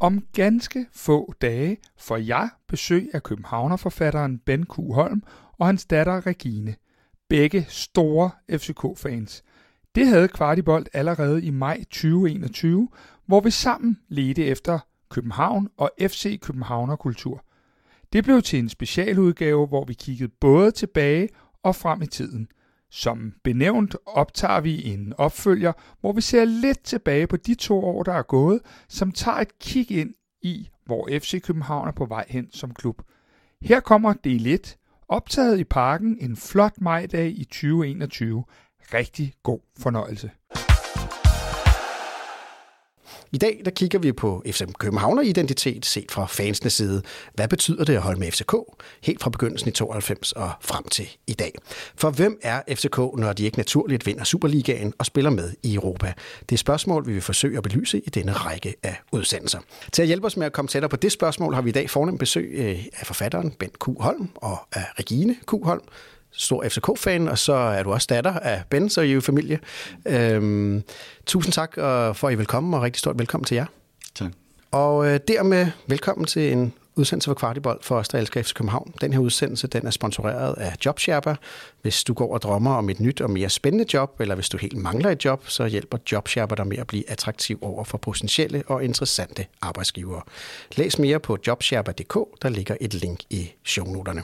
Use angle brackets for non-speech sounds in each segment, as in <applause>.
Om ganske få dage får jeg besøg af københavnerforfatteren Ben Q. Holm og hans datter Regine. Begge store FCK-fans. Det havde Kvartibolt allerede i maj 2021, hvor vi sammen ledte efter København og FC Københavnerkultur. Det blev til en specialudgave, hvor vi kiggede både tilbage og frem i tiden. Som benævnt optager vi en opfølger, hvor vi ser lidt tilbage på de to år, der er gået, som tager et kig ind i, hvor FC København er på vej hen som klub. Her kommer del 1, optaget i parken en flot majdag i 2021. Rigtig god fornøjelse. I dag der kigger vi på FCM Københavner identitet set fra fansenes side. Hvad betyder det at holde med FCK? Helt fra begyndelsen i 92 og frem til i dag. For hvem er FCK, når de ikke naturligt vinder Superligaen og spiller med i Europa? Det er spørgsmål, vi vil forsøge at belyse i denne række af udsendelser. Til at hjælpe os med at komme tættere på det spørgsmål, har vi i dag fornemt besøg øh, af forfatteren Bent Q. Holm og af Regine Q. Holm stor FCK-fan, og så er du også datter af Ben, så I er jo familie. Øhm, tusind tak for, at I vil komme, og rigtig stort velkommen til jer. Tak. Og øh, dermed velkommen til en udsendelse for Kvartibold for os, der elsker FC København. Den her udsendelse den er sponsoreret af JobSherpa. Hvis du går og drømmer om et nyt og mere spændende job, eller hvis du helt mangler et job, så hjælper JobSherpa dig med at blive attraktiv over for potentielle og interessante arbejdsgivere. Læs mere på jobsherpa.dk, der ligger et link i shownoterne.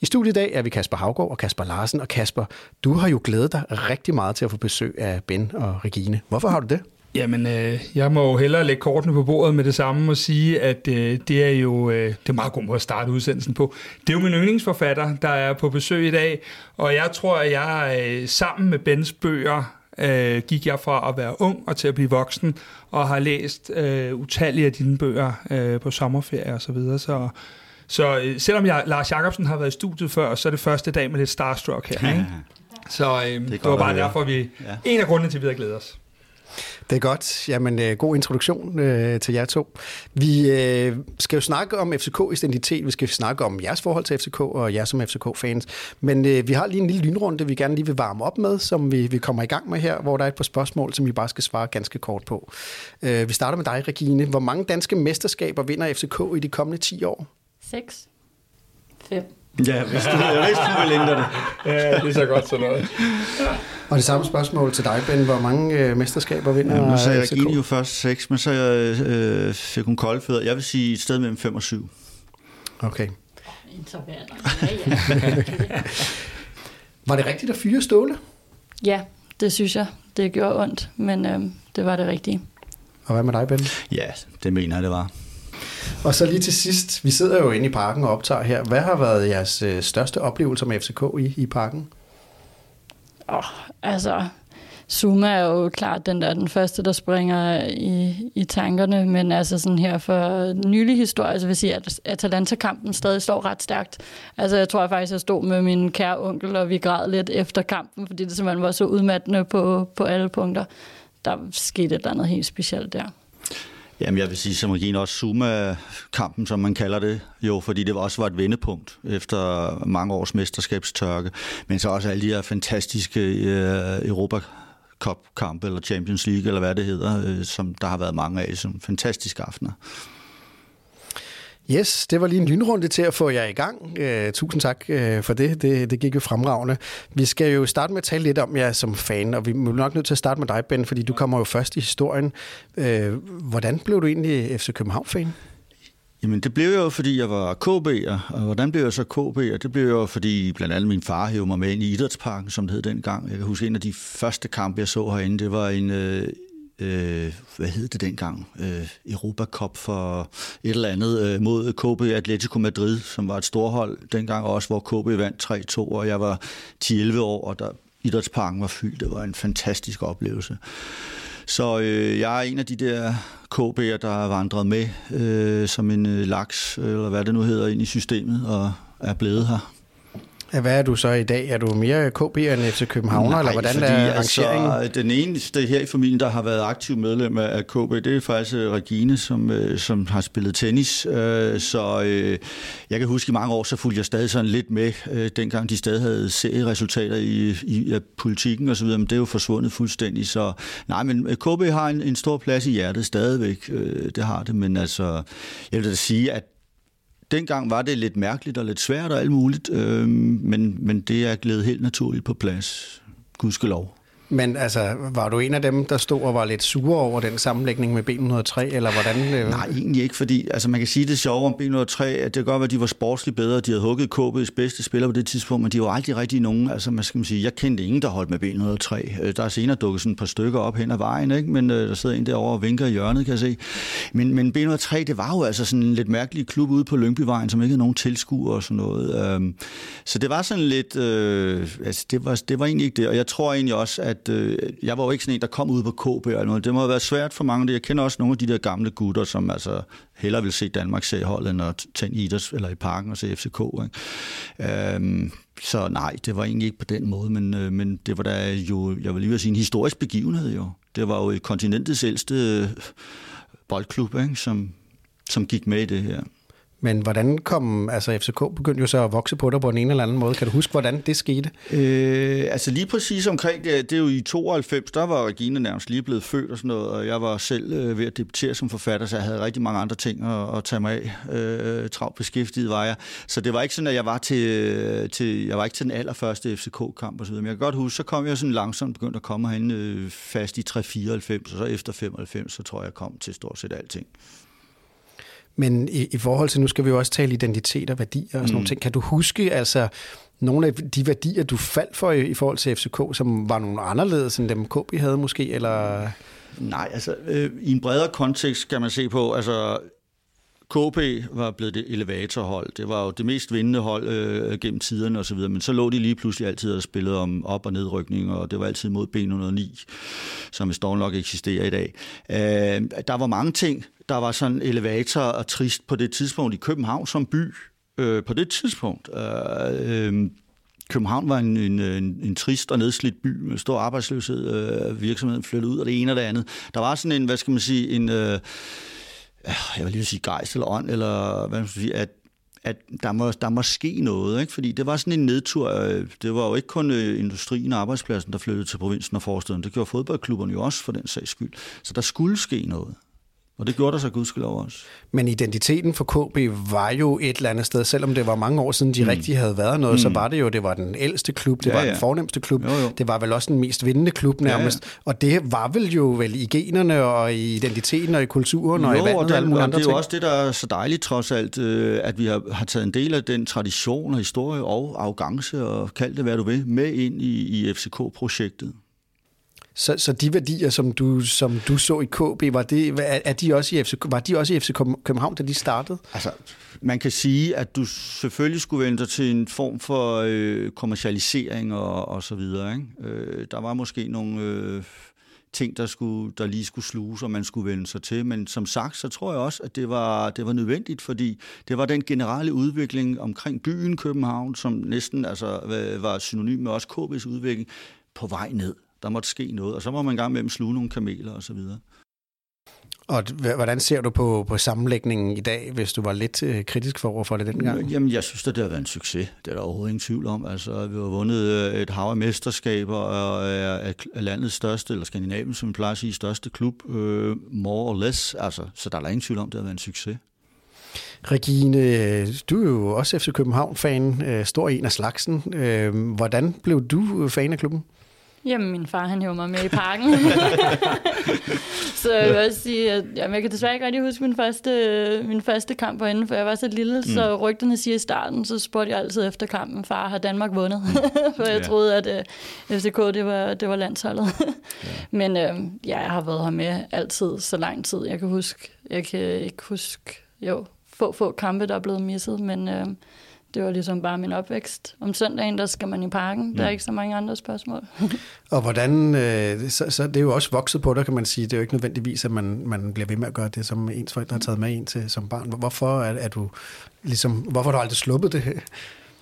I studiet i dag er vi Kasper Havgård og Kasper Larsen. Og Kasper, du har jo glædet dig rigtig meget til at få besøg af Ben og Regine. Hvorfor har du det? Jamen, øh, jeg må jo hellere lægge kortene på bordet med det samme og sige, at øh, det er jo øh, det er meget god måde at starte udsendelsen på. Det er jo min yndlingsforfatter, der er på besøg i dag, og jeg tror, at jeg øh, sammen med Bens bøger øh, gik jeg fra at være ung og til at blive voksen, og har læst øh, utallige af dine bøger øh, på sommerferie og så videre, så... Så øh, selvom jeg, Lars Jacobsen har været i studiet før, så er det første dag med lidt starstruck her. Ikke? Så øh, det, det var bare derfor, vi... Ja. En af grundene til, at vi havde glædet os. Det er godt. Jamen, øh, god introduktion øh, til jer to. Vi øh, skal jo snakke om FCK-identitet. Vi skal snakke om jeres forhold til FCK og jer som FCK-fans. Men øh, vi har lige en lille lynrunde, vi gerne lige vil varme op med, som vi, vi kommer i gang med her, hvor der er et par spørgsmål, som vi bare skal svare ganske kort på. Øh, vi starter med dig, Regine. Hvor mange danske mesterskaber vinder FCK i de kommende 10 år? 6. 5. Ja, hvis du, jeg vidste, du ville ændre det. ja, det er så godt sådan noget. Og det samme spørgsmål til dig, Ben. Hvor mange øh, mesterskaber vinder ja, Nu sagde FCK? Regine jo først 6, men så øh, fik hun koldfødder. Jeg vil sige et sted mellem 5 og 7. Okay. <laughs> Ja, ja. Var det rigtigt at fyre Ståle? ja, det synes jeg. Det gjorde ondt, men øh, det var det rigtige. Og hvad med dig, Ben? Ja, det mener jeg, det var. Og så lige til sidst, vi sidder jo inde i parken og optager her. Hvad har været jeres øh, største oplevelse med FCK i, i parken? Åh, oh, altså, Zuma er jo klart den der den første, der springer i, i tankerne, men altså sådan her for nylig historie, så vil jeg sige, at Atalanta-kampen stadig står ret stærkt. Altså jeg tror jeg faktisk, jeg stod med min kære onkel, og vi græd lidt efter kampen, fordi det simpelthen var så udmattende på, på alle punkter. Der skete et eller andet helt specielt der. Jamen, jeg vil sige, som Regine også Zuma-kampen, som man kalder det, jo, fordi det også var et vendepunkt efter mange års mesterskabstørke, men så også alle de her fantastiske øh, Europa Cup-kampe, eller Champions League, eller hvad det hedder, øh, som der har været mange af, som fantastiske aftener. Yes, det var lige en lynrunde til at få jer i gang. Uh, tusind tak uh, for det. det. Det gik jo fremragende. Vi skal jo starte med at tale lidt om jer som fan, og vi er nok nødt til at starte med dig, Ben, fordi du kommer jo først i historien. Uh, hvordan blev du egentlig FC København-fan? Jamen det blev jo, fordi jeg var KB'er, og hvordan blev jeg så KB'er? Det blev jo, fordi blandt andet min far hævde mig med ind i Idrætsparken, som det hed dengang. Jeg kan huske, en af de første kampe, jeg så herinde, det var en, øh, øh, hvad hed det dengang, øh, Europa Cup for et eller andet øh, mod KB Atletico Madrid, som var et storhold dengang også, hvor KB vandt 3-2, og jeg var 10-11 år, og der idrætsparken var fyldt. Det var en fantastisk oplevelse. Så øh, jeg er en af de der KB'er, der er vandret med øh, som en øh, laks, eller hvad det nu hedder, ind i systemet, og er blevet her. Hvad er du så i dag? Er du mere KB end FC København, eller hvordan fordi, er altså, rangeringen? den eneste her i familien, der har været aktiv medlem af KB, det er faktisk øh, Regine, som, øh, som har spillet tennis. Øh, Så jeg kan huske, i mange år, så fulgte jeg stadig sådan lidt med, dengang de stadig havde serieresultater i, i af politikken og så videre, men det er jo forsvundet fuldstændig. Så nej, men KB har en, en stor plads i hjertet stadigvæk, det har det, men altså, jeg vil da sige, at dengang var det lidt mærkeligt og lidt svært og alt muligt, øh, men, men det er glædet helt naturligt på plads. Gudskelov. Men altså, var du en af dem, der stod og var lidt sure over den sammenlægning med B103, eller hvordan? øh, Nej, egentlig ikke, fordi altså, man kan sige det sjove om B103, at det kan godt være, at de var sportsligt bedre, de havde hugget KB's bedste spiller på det tidspunkt, men de var aldrig rigtig nogen, altså man skal man sige, jeg kendte ingen, der holdt med B103. Øh, der er senere dukket sådan et par stykker op hen ad vejen, ikke? men øh, der sidder en derovre og vinker i hjørnet, kan jeg se. Men, men B103, det var jo altså sådan en lidt mærkelig klub ude på Lyngbyvejen, som ikke havde nogen tilskuere og sådan noget. Øhm, så det var sådan lidt, øh, altså det var, det var egentlig ikke det, og jeg tror egentlig også, at øh, jeg var jo ikke sådan en, der kom ud på KB eller noget. Det må have været svært for mange. Jeg kender også nogle af de der gamle gutter, som altså hellere vil se Danmark se holdet, end at tage en eller i parken og se FCK. Ikke? Øhm, så nej, det var egentlig ikke på den måde, men, øh, men det var da jo, jeg vil lige sige, en historisk begivenhed jo. Det var jo kontinentets ældste øh, boldklub, ikke? Som, som gik med i det her. Men hvordan kom, altså FCK begyndte jo så at vokse på dig på en eller anden måde. Kan du huske, hvordan det skete? Øh, altså lige præcis omkring det, det er jo i 92, der var Regine nærmest lige blevet født og sådan noget, og jeg var selv øh, ved at debutere som forfatter, så jeg havde rigtig mange andre ting at, at tage mig af. Øh, travlt beskæftiget var jeg. Så det var ikke sådan, at jeg var til, øh, til jeg var ikke til den allerførste FCK-kamp og så videre. Men jeg kan godt huske, så kom jeg sådan langsomt begyndt at komme herinde øh, fast i 3-94, og så efter 95, så tror jeg, jeg kom til stort set alting. Men i, i forhold til, nu skal vi jo også tale identitet og værdier og sådan mm. nogle ting. Kan du huske altså nogle af de værdier, du faldt for i, i forhold til FCK, som var nogle anderledes end dem KB havde måske, eller... Nej, altså øh, i en bredere kontekst kan man se på, altså KB var blevet det elevatorhold. Det var jo det mest vindende hold øh, gennem tiderne osv., men så lå de lige pludselig altid og spillede om op- og nedrykning, og det var altid mod B109, som vist nok eksisterer i dag. Øh, der var mange ting, der var sådan elevator og trist på det tidspunkt i København som by. Øh, på det tidspunkt. Øh, øh, København var en, en, en, en trist og nedslidt by med stor arbejdsløshed. Øh, virksomheden flyttede ud, og det ene og det andet. Der var sådan en, hvad skal man sige, en... Øh, jeg vil lige sige gejst eller ånd, eller hvad man skal sige, at, at der, må, der må ske noget, ikke? fordi det var sådan en nedtur. Øh, det var jo ikke kun øh, industrien og arbejdspladsen, der flyttede til provinsen og forstaden. Det gjorde fodboldklubberne jo også for den sags skyld. Så der skulle ske noget. Og det gjorde der så gudskelov også. Men identiteten for KB var jo et eller andet sted, selvom det var mange år siden, de mm. rigtig havde været noget, mm. så var det jo, det var den ældste klub, det Ja, var ja. den fornemmeste klub, Jo, jo. det var vel også den mest vindende klub nærmest. Ja, ja. Og det var vel jo vel i generne og i identiteten og i kulturen og i vandet og, det, alle mulige og andre det er jo også det, der er så dejligt trods alt, øh, at vi har, har taget en del af den tradition og historie og arrogance, og kald det hvad du vil, med ind i, i FCK-projektet. Så, så de værdier, som du, som du så i KB, var, det, er, de også i FC, var de også i FC København, da de startede? Altså, man kan sige, at du selvfølgelig skulle vente dig til en form for øh, kommercialisering og, og så videre. Ikke? Øh, der var måske nogle øh, ting, der, skulle, der lige skulle sluges, og man skulle vende sig til. Men som sagt, så tror jeg også, at det var, det var nødvendigt, fordi det var den generelle udvikling omkring byen København, som næsten altså, øh, var synonym med også KB's udvikling, på vej ned. Der måtte ske noget, og så må man gang med at sluge nogle kameler og så videre. Og hvordan ser du på, på sammenlægningen i dag, hvis du var lidt øh, kritisk for over for det dengang? Jamen, jeg synes, at det har været en succes. Det er der overhovedet ingen tvivl om. Altså, vi har vundet øh, et hav af mesterskaber og er landets største, eller Skandinavien, som vi plejer at sige, største klub, øh, more or less. Altså, så der er der ingen tvivl om, at det har været en succes. Regine, du er jo også FC København-fan, øh, stor en af slagsen. Hvordan blev du fan af klubben? Jamen, min far, han hævde mig med i parken. <laughs> så jeg vil også sige, at jamen, jeg kan desværre ikke rigtig huske min første, min første kamp herinde, for jeg var så lille, mm. så rygterne siger i starten, så spurgte jeg altid efter kampen, far, har Danmark vundet? <laughs> for jeg Ja. troede, at uh, FCK, det var, det var landsholdet. <laughs> Men uh, ja, jeg har været her med altid, så lang tid. Jeg kan huske, jeg kan ikke huske, jo, få, få kampe, der er blevet misset, men uh, det var ligesom bare min opvækst. Om søndagen, der skal man i parken. Der er ikke så mange andre spørgsmål. <laughs> Og hvordan, øh, så, så det er jo også vokset på dig, kan man sige. Det er jo ikke nødvendigvis, at man, man bliver ved med at gøre det, som ens forældre har taget med en til som barn. Hvorfor er, er du ligesom, hvorfor har du aldrig sluppet det? <laughs>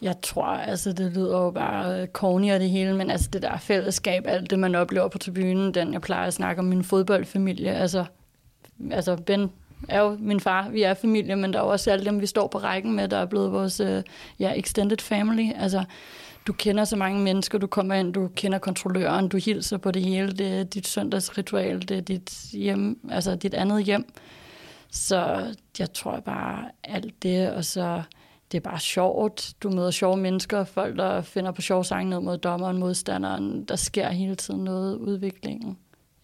Jeg tror, altså det lyder jo bare corny og det hele, men altså det der fællesskab, alt det man oplever på tribunen, den jeg plejer at snakke om min fodboldfamilie, altså, altså Ben er jo min far, vi er familie, men der er jo også alle dem, vi står på rækken med, der er blevet vores øh, ja, extended family. Altså, du kender så mange mennesker, du kommer ind, du kender kontrolløren, du hilser på det hele, det er dit søndagsritual, det er dit hjem, altså dit andet hjem. Så jeg tror bare alt det, og så det er bare sjovt. Du møder sjove mennesker, folk, der finder på sjove sange ned mod dommeren, modstanderen. Der sker hele tiden noget udviklingen.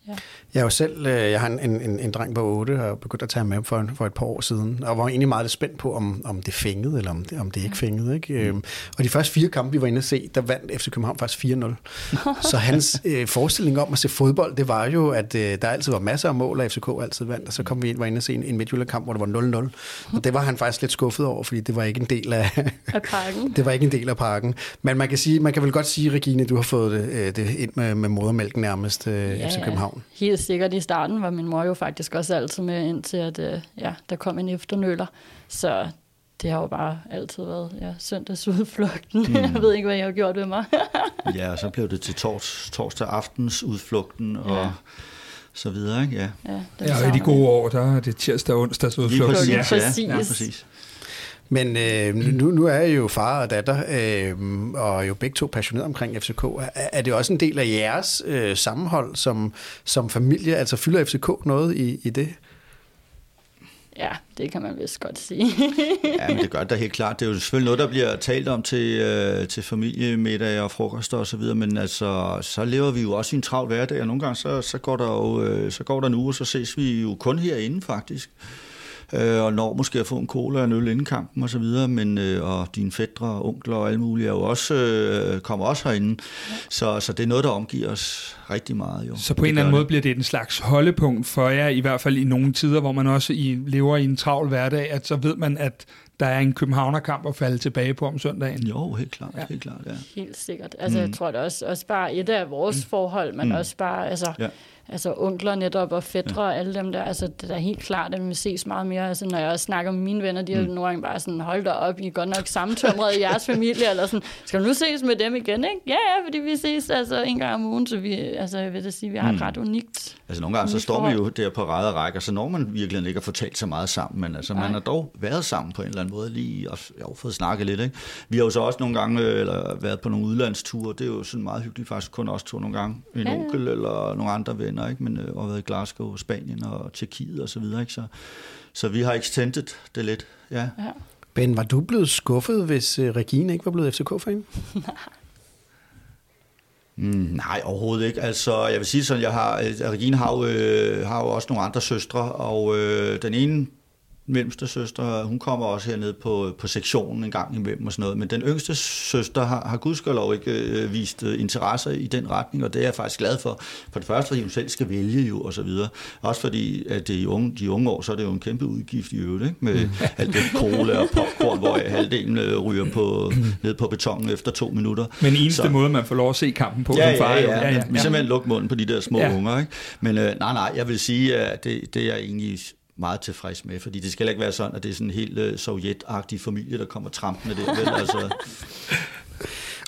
Ja. Jeg er jo selv, øh, jeg har en, en, en dreng på 8, og begyndt at tage ham med for, for et par år siden, og var egentlig meget spændt på, om, om det fængede, eller om det, om det ikke fængede. Ikke? Mm. Øhm, og de første fire kampe, vi var inde at se, der vandt FC København faktisk 4-0. så hans <laughs> øh, forestilling om at se fodbold, det var jo, at øh, der altid var masser af mål, og FCK altid vandt, og så kom vi ind, var inde at se en, en Midtjylland-kamp, hvor det var 0-0. Og det var han faktisk lidt skuffet over, fordi det var ikke en del af, <laughs> af pakken. <laughs> det var ikke en del af pakken. Men man kan, sige, man kan vel godt sige, Regine, du har fået det, øh, det ind med, med modermælken nærmest, øh, ja, FC København. Helt sikkert i starten var min mor jo faktisk også altid med, indtil at, øh, ja, der kom en efternøler. Så det har jo bare altid været ja, søndagsudflugten. Mm. jeg ved ikke, hvad jeg har gjort ved mig. <laughs> ja, og så blev det til tors, torsdag aftens udflugten, og ja. så videre, ikke? Ja, ja, ja og i de gode år, der er det tirsdag og onsdags udflugten. Præcis, ja. præcis. Ja, præcis. Men øh, nu, nu er jeg jo far og datter, øh, og jo begge to passionerede omkring FCK. Er, er det også en del af jeres øh, sammenhold som, som familie? Altså fylder FCK noget i, i det? Ja, det kan man vist godt sige. ja, men det gør det da helt klart. Det er jo selvfølgelig noget, der bliver talt om til, øh, til familiemiddag og frokost og så videre, men altså, så lever vi jo også i en travl hverdag, og nogle gange så, så, går der jo, øh, så går der en uge, og så ses vi jo kun herinde faktisk øh, og når måske at få en cola og en øl inden kampen og så videre, men øh, og dine fædre og onkler og alle mulige er jo også, øh, kommer også herinde. Ja. Så, så det er noget, der omgiver os rigtig meget. Jo. Så på en eller anden måde bliver det en slags holdepunkt for jer, i hvert fald i nogle tider, hvor man også i, lever i en travl hverdag, at så ved man, at der er en Københavnerkamp at falde tilbage på om søndagen. Jo, helt klart. Ja. Helt, klart ja. helt sikkert. Altså, mm. jeg tror det også, også bare et af vores mm. forhold, men mm. også bare, altså, ja altså onkler netop og fædre og alle dem der, altså det er helt klart, at vi ses meget mere. Altså når jeg også snakker med mine venner, de har mm. nogle gange bare sådan, hold da op, I er godt nok sammentømret i jeres familie, eller sådan, skal du nu ses med dem igen, ikke? Ja, ja, fordi vi ses altså en gang om ugen, så vi, altså jeg vil da sige, vi har et mm. ret unikt Altså nogle gange så står man jo der på ræde rækker, så når man virkelig ikke har fortalt så meget sammen, men altså man har dog været sammen på en eller anden måde lige, og har fået snakket lidt, ikke? Vi har jo så også nogle gange eller været på nogle udlandsture, det er jo sådan meget hyggeligt, faktisk kun også to nogle gange, en ja. onkel eller nogle andre venner, ikke? Men øh, og været i Glasgow, Spanien og Tjekkiet og så videre, ikke? Så, så vi har extended det lidt, ja. ja. Ben, var du blevet skuffet, hvis øh, Regine ikke var blevet FCK-fan? <laughs> Mm, nej, overhovedet ikke. Altså, jeg vil sige sådan, jeg har, øh, Regine har jo, øh, har jo også nogle andre søstre, og øh, den ene mellemste søster, hun kommer også herned på, på sektionen en gang imellem og sådan noget, men den yngste søster har, har gudskelov ikke øh, vist øh, interesse i den retning, og det er jeg faktisk glad for. For det første, fordi hun selv skal vælge jo, og så videre. Også fordi, at det i unge, de unge år, så er det jo en kæmpe udgift i øvrigt, ikke? med mm. alt det cola og popcorn, hvor halvdelen øh, ryger på, ned på betongen efter to minutter. Men eneste så, måde, man får lov at se kampen på ja, som far. Ja, ja, ja, ja. Vi simpelthen lukke munden på de der små ja. unger. Ikke? Men øh, nej, nej, jeg vil sige, at det, det er egentlig meget tilfreds med, fordi det skal ikke være sådan, at det er sådan en helt øh, sovjetagtig familie, der kommer trampende der. Vel? Altså, <laughs>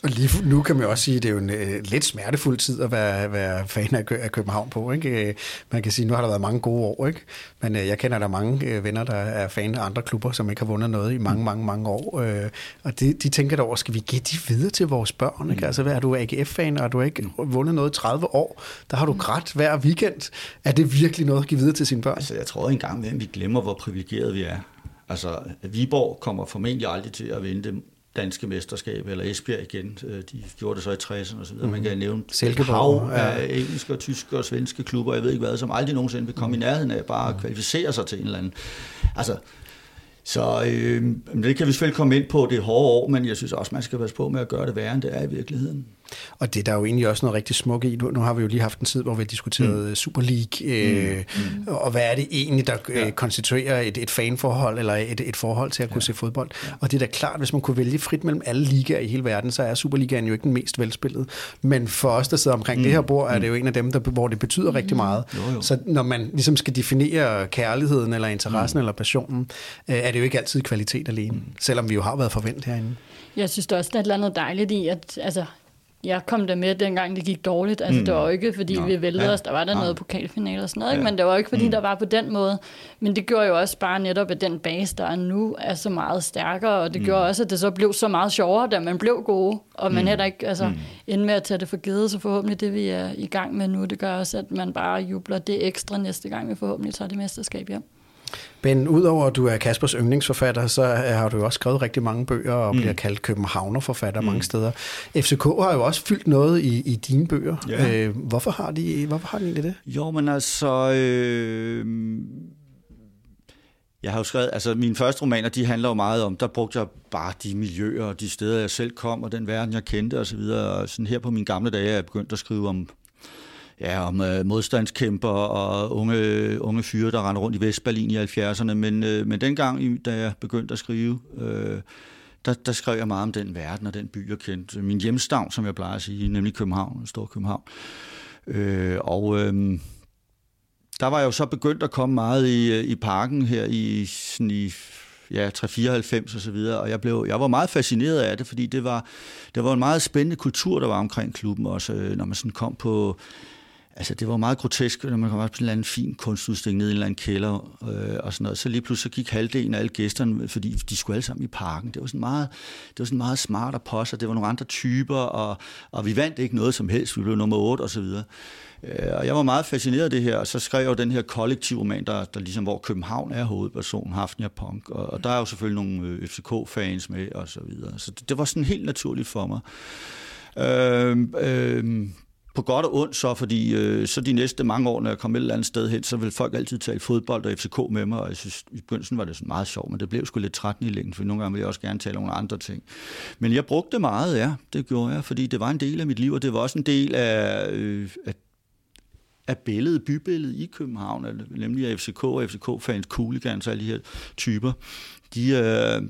og lige nu kan man også sige, at det er jo en uh, lidt smertefuld tid at være, være fan af, af København på. Ikke? Øh, man kan sige, at nu har der været mange gode år, ikke? men uh, jeg kender der mange uh, venner, der er fan af andre klubber, som ikke har vundet noget i mange, mange, mange år. Uh, og de, de tænker da over, skal vi give de videre til vores børn? Ikke? Mm. Altså, hvad er du AGF-fan, og har du ikke vundet noget i 30 år? Der har du grædt hver weekend. Er det virkelig noget at give videre til sine børn? Altså, jeg tror engang, at vi glemmer, hvor privilegeret vi er. Altså, Viborg kommer formentlig aldrig til at vinde det danske mesterskab, eller Esbjerg igen. Øh, de gjorde det så i 60'erne osv. Mm. Man kan nævne et hav af ja. engelske, tyske og svenske klubber, jeg ved ikke hvad, som aldrig nogensinde vil komme mm. i nærheden af bare at mm. kvalificere sig til en eller anden. Altså, så øh, det kan vi selvfølgelig komme ind på, det hårde år, men jeg synes også, man skal passe på med at gøre det værre, end det er i virkeligheden. Og det der er jo egentlig også noget rigtig smukt i. Nu har vi jo lige haft en tid, hvor vi har diskuteret mm. Super League, øh, mm. og hvad er det egentlig, der øh, ja. konstituerer et, et fanforhold, eller et, et forhold til at kunne ja. se fodbold. Ja. Og det er da klart, hvis man kunne vælge frit mellem alle ligaer i hele verden, så er Superligaen jo ikke den mest velspillet. Men for os, der sidder omkring mm. det her bord, er det jo en af dem, der, hvor det betyder mm. rigtig meget. Jo, jo. Så når man ligesom skal definere kærligheden, eller interessen, mm. eller passionen, øh, er det jo ikke altid kvalitet alene, mm. selvom vi jo har været forventet herinde. Jeg synes også, der er et eller andet dejligt i, at altså, jeg kom der med, dengang det gik dårligt. Altså, mm. det var jo ikke, fordi Nå, vi væltede ja, os. Der var der ja. noget pokalfinale og sådan noget, ja. men det var jo ikke, fordi mm. der var på den måde. Men det gjorde jo også bare netop, at den base, der er nu, er så meget stærkere, og det mm. gjorde også, at det så blev så meget sjovere, da man blev gode, og man mm. heller ikke altså, mm. endte med at tage det for givet, så forhåbentlig det, vi er i gang med nu, det gør også, at man bare jubler det ekstra næste gang, vi forhåbentlig tager det mesterskab hjem. Men udover at du er Kaspers yndlingsforfatter, så har du også skrevet rigtig mange bøger og mm. bliver kaldt københavnerforfatter mm. mange steder. FCK har jo også fyldt noget i, i dine bøger. Ja. Øh, hvorfor, har de, hvorfor har de det? Jo, men altså... Øh, jeg har jo skrevet, altså mine første romaner, de handler jo meget om, der brugte jeg bare de miljøer og de steder, jeg selv kom, og den verden, jeg kendte osv. Og sådan her på mine gamle dage er jeg begyndt at skrive om ja, om øh, modstandskæmper og unge, unge fyre, der render rundt i Vestberlin i 70'erne. Men, øh, men dengang, da jeg begyndte at skrive, øh, der, der skrev jeg meget om den verden og den by, jeg kendte. Min hjemstavn, som jeg plejer at sige, nemlig København, Stor København. Øh, og øh, der var jeg jo så begyndt at komme meget i, øh, i parken her i, sådan i ja, 394 og så videre, og jeg, blev, jeg var meget fascineret af det, fordi det var, det var en meget spændende kultur, der var omkring klubben også, øh, når man sådan kom på Altså, det var meget grotesk, når man kom op til en eller anden fin kunstudstilling nede i en eller anden kælder øh, og sådan noget. Så lige pludselig gik halvdelen af alle gæsterne, fordi de skulle alle sammen i parken. Det var sådan meget, det var sådan meget smart og posse, det var nogle andre typer, og, og vi vandt ikke noget som helst. Vi blev nummer 8 og så videre. Øh, og jeg var meget fascineret af det her, og så skrev jeg jo den her kollektivroman, der, der ligesom, hvor København er hovedpersonen, Hafnia Punk, og, og der er jo selvfølgelig nogle øh, FCK-fans med, og så videre. Så det, det var sådan helt naturligt for mig. Øh, øh, på godt og ondt så, fordi øh, så de næste mange år, når jeg kom et eller andet sted hen, så vil folk altid tale fodbold og FCK med mig, og jeg synes, i begyndelsen var det sådan meget sjovt, men det blev sgu lidt træt i længden, for nogle gange ville jeg også gerne tale om nogle andre ting. Men jeg brugte det meget, ja, det gjorde jeg, fordi det var en del af mit liv, og det var også en del af, øh, af af billedet, bybilledet i København, nemlig af FCK og FCK-fans, cooligans og alle de her typer, de, øh,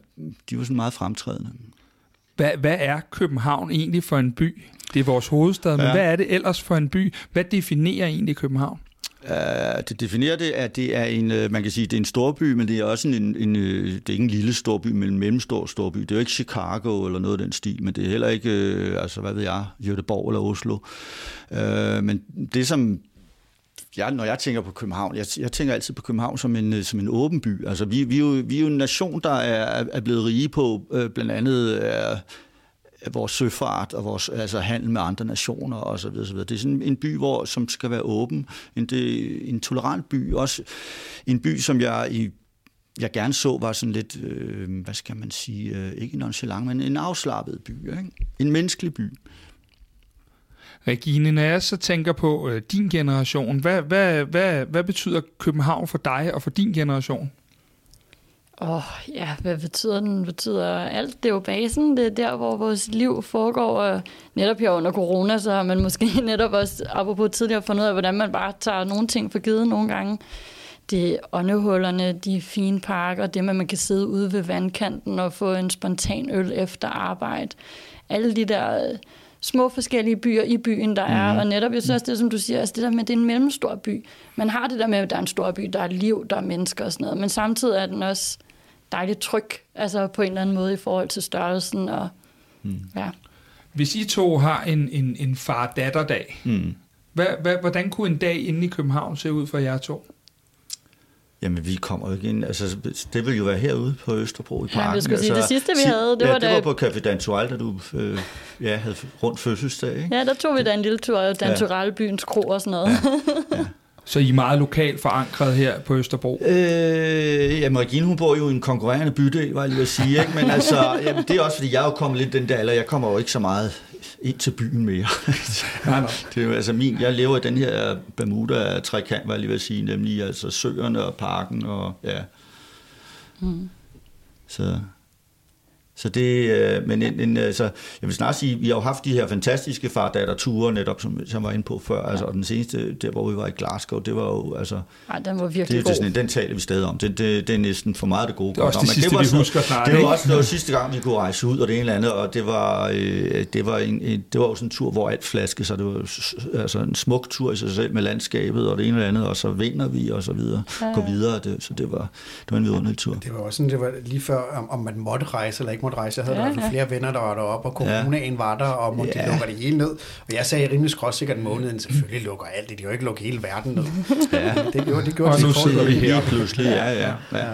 de var sådan meget fremtrædende. Hvad, hvad er København egentlig for en by? Det er vores hovedstad, men ja. hvad er det ellers for en by? Hvad definerer egentlig København? Uh, det definerer det, at det er en, øh, man kan sige, det er en storby, men det er også en, en øh, det er ikke en lille storby, men en mellemstor storby. Det er jo ikke Chicago eller noget af den stil, men det er heller ikke, altså hvad ved jeg, Göteborg eller Oslo. Uh, men det som jeg, når jeg tænker på København, jeg, jeg tænker altid på København som en, som en åben by. Altså, vi, vi, er jo, vi er jo en nation, der er, er blevet rige på øh, blandt andet øh, vores søfart og vores altså handel med andre nationer og så videre, så videre. Det er sådan en by, hvor, som skal være åben. En, det, en tolerant by. Også en by, som jeg i jeg gerne så, var sådan lidt, øh, hvad skal man sige, øh, ikke nonchalant, men en afslappet by. Ikke? En menneskelig by. Regine, når jeg så tænker på øh, din generation, hvad, hvad, hvad, hvad betyder København for dig og for din generation? Åh, oh, ja, hvad betyder den? betyder alt. Det er jo basen, det er der, hvor vores liv foregår. Og netop her under corona, så har man måske <laughs> netop også, apropos tidligere, fundet ud af, hvordan man bare tager nogle ting for givet nogle gange. Det er åndehullerne, de fine parker, det med, at man kan sidde ude ved vandkanten og få en spontan øl efter arbejde. Alle de der små forskellige byer i byen, der er. Mm. Og netop, jeg synes det, som du siger, altså det der med, det er en mellemstor by. Man har det der med, at der er en stor by, der er liv, der er mennesker og sådan noget. Men samtidig er den også dejligt tryg, altså på en eller anden måde i forhold til størrelsen. Og, mm. ja. Hvis I to har en, en, en far-datter-dag, mm. hvad, hvad, hvordan kunne en dag inde i København se ud for jer to? Jamen, vi kommer jo ikke ind. Altså, det vil jo være herude på Østerbro i parken. Ja, jeg skulle sige, altså, det sidste, vi havde, det ja, var det var på Café Dantual, da du øh, ja, havde rundt fødselsdag, ikke? Ja, der tog vi da en lille tur, Dantual, ja. byens kro og sådan noget. Ja. Ja. <laughs> Så I er meget lokalt forankret her på Østerbro? Øh, jamen, Regine, hun bor jo i en konkurrerende bydel, var jeg lige at sige. Ikke? Men <laughs> altså, jamen, det er også, fordi jeg er jo kommet lidt den der alder. Jeg kommer jo ikke så meget ind til byen mere. <laughs> nej, nej. Det er jo, altså min, jeg lever i den her Bermuda-trekant, var jeg lige at sige, nemlig altså søerne og parken og ja. Mm. Så, Så det, øh, men en, en, altså, jeg vil snart sige, vi har jo haft de her fantastiske fardatter-ture, netop som, som var inde på før. Altså, og den seneste, der hvor vi var i Glasgow, det var jo, altså... Ej, den var virkelig det, god. Det, sådan, den taler vi stadig om. Det, det, det er næsten for meget det gode. Det er også det sidste, var vi husker snart, Det var også det var sidste gang, vi kunne rejse ud, og det ene eller andet, og det var, øh, det var, en, en, det var jo sådan en tur, hvor alt flaske, så det var altså en smuk tur i sig selv med landskabet og det ene eller andet, og så vinder vi og så videre, Ja. går videre. Det, så det var, det var en vidunderlig tur. Det var også sådan, det var lige før, om, om man måtte rejse eller ikke måtte rejse. Jeg havde Ja, ja, fald ja. flere venner, der var deroppe, og coronaen var der, og måtte Ja. de lukker det hele ned. Og jeg sagde rimelig skråsikkert en måned, selvfølgelig lukker alt det. De kan jo ikke lukke hele verden ned. Ja. Det gjorde, det gjorde Og de nu sidder vi her. Pludselig, ja, ja. ja. Ja.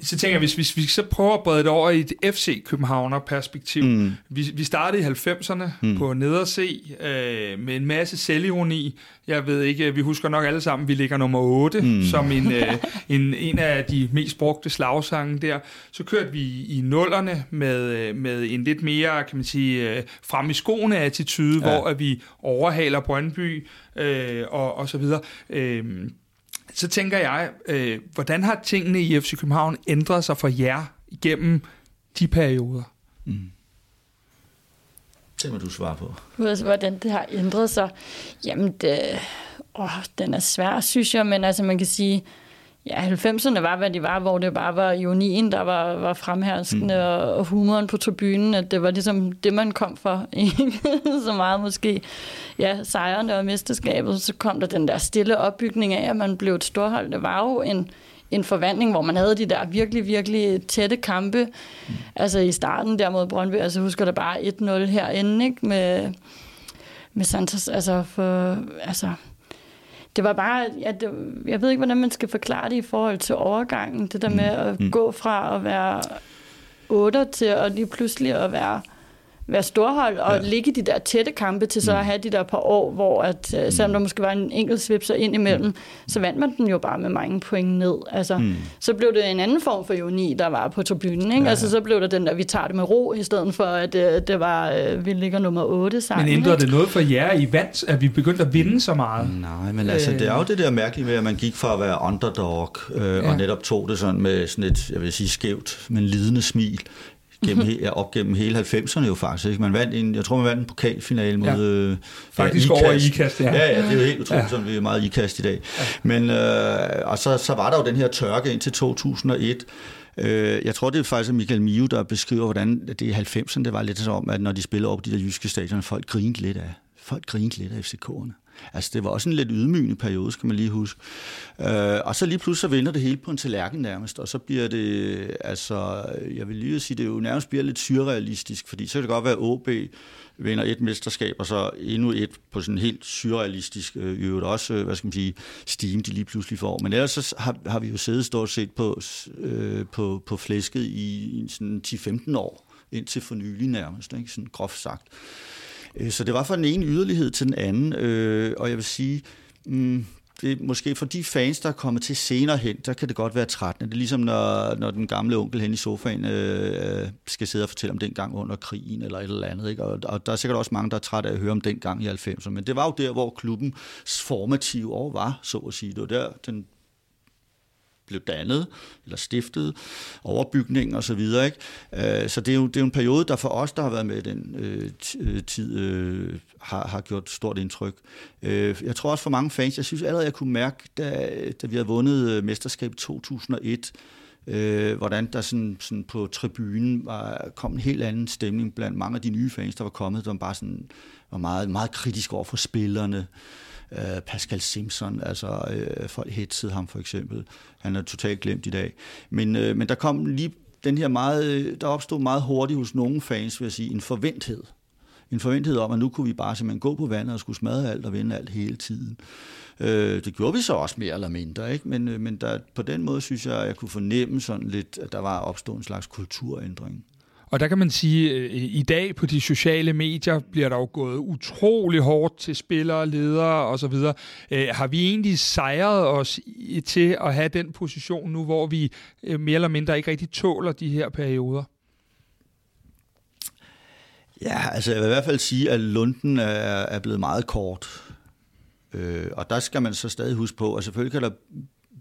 Så tænker jeg, hvis, hvis vi så prøver at brede det over i et FC Københavner perspektiv. Mm. Vi, vi startede i 90'erne mm. på Nederse øh, med en masse selvironi. Jeg ved ikke, vi husker nok alle sammen, vi ligger nummer 8 mm. som en, <laughs> øh, en, en af de mest brugte slagsange der. Så kørte vi i nullerne med, øh, med en lidt mere, kan man sige, øh, frem i skoene attitude. Ja. hvor at vi overhaler Brøndby øh, og, og så videre. Øh, så tænker jeg, øh, hvordan har tingene i FC København ændret sig for jer igennem de perioder? Det må du svare på. Altså, hvordan det har ændret sig. Jamen, det, åh, den er svær, synes jeg, men altså, man kan sige, ja, 90'erne var, hvad de var, hvor det bare var ironien, der var, var fremherskende, mm. og, og humoren på tribunen, at det var ligesom det, man kom for, <laughs> ikke så meget måske. Ja, sejrene og mesterskabet, så kom der den der stille opbygning af, at man blev et storhold. Det var jo en, en forvandling, hvor man havde de der virkelig, virkelig tætte kampe. Mm. Altså i starten der mod Brøndby, altså husker der bare 1-0 herinde, ikke? Med, med Santos, altså for, altså, det var bare, ja, det, jeg ved ikke, hvordan man skal forklare det i forhold til overgangen, det der med at mm. gå fra at være 8 til at lige pludselig at være være storhold og ja. ligge i de der tætte kampe til så at have de der par år, hvor at, mm. selvom der måske var en enkelt svipser ind imellem, mm. så vandt man den jo bare med mange point ned. Altså, mm. Så blev det en anden form for ironi, der var på tribunen. Ikke? Ja. Altså, så blev det den der, vi tager det med ro, i stedet for at øh, det var, øh, vi ligger nummer 8 sammen. Men ændrede det noget for jer i vand, at vi begyndte at vinde så meget? Nej, men altså, det er jo det der mærkelige med, at man gik fra at være underdog, øh. Ja. og netop tog det sådan med sådan et, jeg vil sige, skævt, men lidende smil, gennem, he, ja, op gennem hele 90'erne jo faktisk. Ikke? Man vandt en, jeg tror, man vandt en pokalfinale mod... Ja. Øh, Faktisk ja, over IKAST, ja. ja. Ja, det er jo helt utroligt, ja. sådan vi er meget IKAST i dag. Ja. Men, øh, og så, så var der jo den her tørke indtil 2001, Øh, Jeg tror, det er faktisk Michael Mio, der beskriver, hvordan det i 90'erne, det var lidt som, at når de spillede op på de der jyske stadioner, folk grinede lidt af, folk grinede lidt af FCK'erne. Altså, det var også en lidt ydmygende periode, skal man lige huske. Øh, og så lige pludselig så vender det hele på en tallerken nærmest, og så bliver det, altså, jeg vil lige sige, det er jo nærmest bliver lidt surrealistisk, fordi så kan det godt være, at OB vinder et mesterskab, og så endnu et på sådan en helt surrealistisk, øh, øvrigt også, øh, hvad skal man sige, steam, de lige pludselig får. Men ellers så har, har vi jo siddet stort set på, øh, på, på flæsket i, i sådan 10-15 år, indtil for nylig nærmest, ikke? sådan groft sagt. Øh, Så det var fra den ene yderlighed til den anden, øh, og jeg vil sige, mm, det er måske for de fans, der er kommet til senere hen, der kan det godt være trættende. Det er ligesom, når, når den gamle onkel hen i sofaen øh, øh skal sidde og fortælle om den gang under krigen eller et eller andet. Ikke? Og, og der er sikkert også mange, der er trætte af at høre om den gang i 90'erne. Men det var jo der, hvor klubbens formative år var, så at sige. Det var der, den blev dannet eller stiftet, overbygningen og så videre. Ikke? Øh, Så det er, jo, det er jo en periode, der for os, der har været med den øh, øh, tid, øh, har, har gjort stort indtryk. Øh, Jeg tror også for mange fans, jeg synes allerede, jeg kunne mærke, da, da vi havde vundet øh, mesterskabet 2001, øh, hvordan der sådan, sådan på tribunen var, kom en helt anden stemning blandt mange af de nye fans, der var kommet, der var bare sådan, var meget, meget kritisk over for spillerne. Øh, Pascal Simpson, altså øh, folk hetsede ham for eksempel. Han er totalt glemt i dag. Men, øh, men der kom lige den her meget, øh, der opstod meget hurtigt hos nogle fans, vil jeg sige, en forventhed. En forventhed om, at nu kunne vi bare simpelthen gå på vandet og skulle smadre alt og vinde alt hele tiden. Øh, det gjorde vi så også mere eller mindre, ikke? men, øh, men der, på den måde synes jeg, at jeg kunne fornemme sådan lidt, at der var opstået en slags kulturændring. Og der kan man sige, at i dag på de sociale medier bliver der jo gået utrolig hårdt til spillere, ledere osv. Øh, har vi egentlig sejret os til at have den position nu, hvor vi øh, mere eller mindre ikke rigtig tåler de her perioder? Ja, altså jeg vil i hvert fald sige, at lunden er, er blevet meget kort. Øh, og der skal man så stadig huske på, at selvfølgelig kan der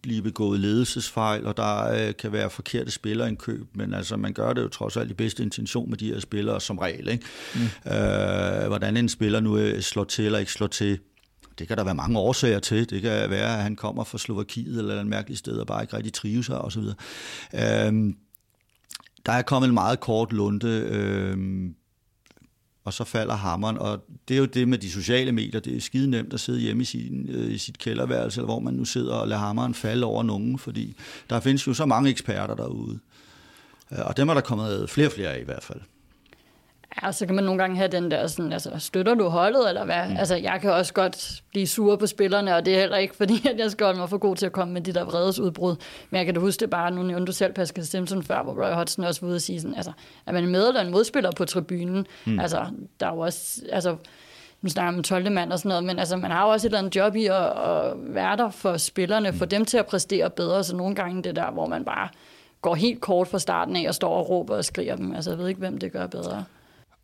blive begået ledelsesfejl, og der øh, kan være forkerte spillerindkøb, men altså man gør det jo trods alt i bedste intention med de her spillere som regel. Ikke? Mm. Øh, hvordan en spiller nu øh, slår til eller ikke slår til, det kan der være mange årsager til. Det kan være, at han kommer fra Slovakiet eller et mærkeligt sted og bare ikke rigtig trives her osv. Øhm, der er kommet en meget kort lunde, øhm, og så falder hammeren. Og det er jo det med de sociale medier. Det er skide nemt at sidde hjemme i, sin, øh, i sit kælderværelse, eller hvor man nu sidder og lader hammeren falde over nogen, fordi der findes jo så mange eksperter derude. Øh, og dem er der kommet flere og flere af i hvert fald. Ja, så kan man nogle gange have den der sådan, altså, støtter du holdet, eller hvad? Mm. Altså, jeg kan også godt blive sur på spillerne, og det er heller ikke, fordi at jeg skal holde mig for god til at komme med de der vredesudbrud. Men jeg kan da huske det bare, nu nævnte du selv Pascal Simpson før, hvor Roy Hodgson også var ude og sige sådan, altså, at man er med eller en modspiller på tribunen. Mm. Altså, der er jo også, altså, nu snakker man 12. mand og sådan noget, men altså, man har jo også et eller andet job i at, at være der for spillerne, mm. for dem til at præstere bedre, så nogle gange det der, hvor man bare går helt kort fra starten af og står og råber og skriger dem. Altså, jeg ved ikke, hvem det gør bedre.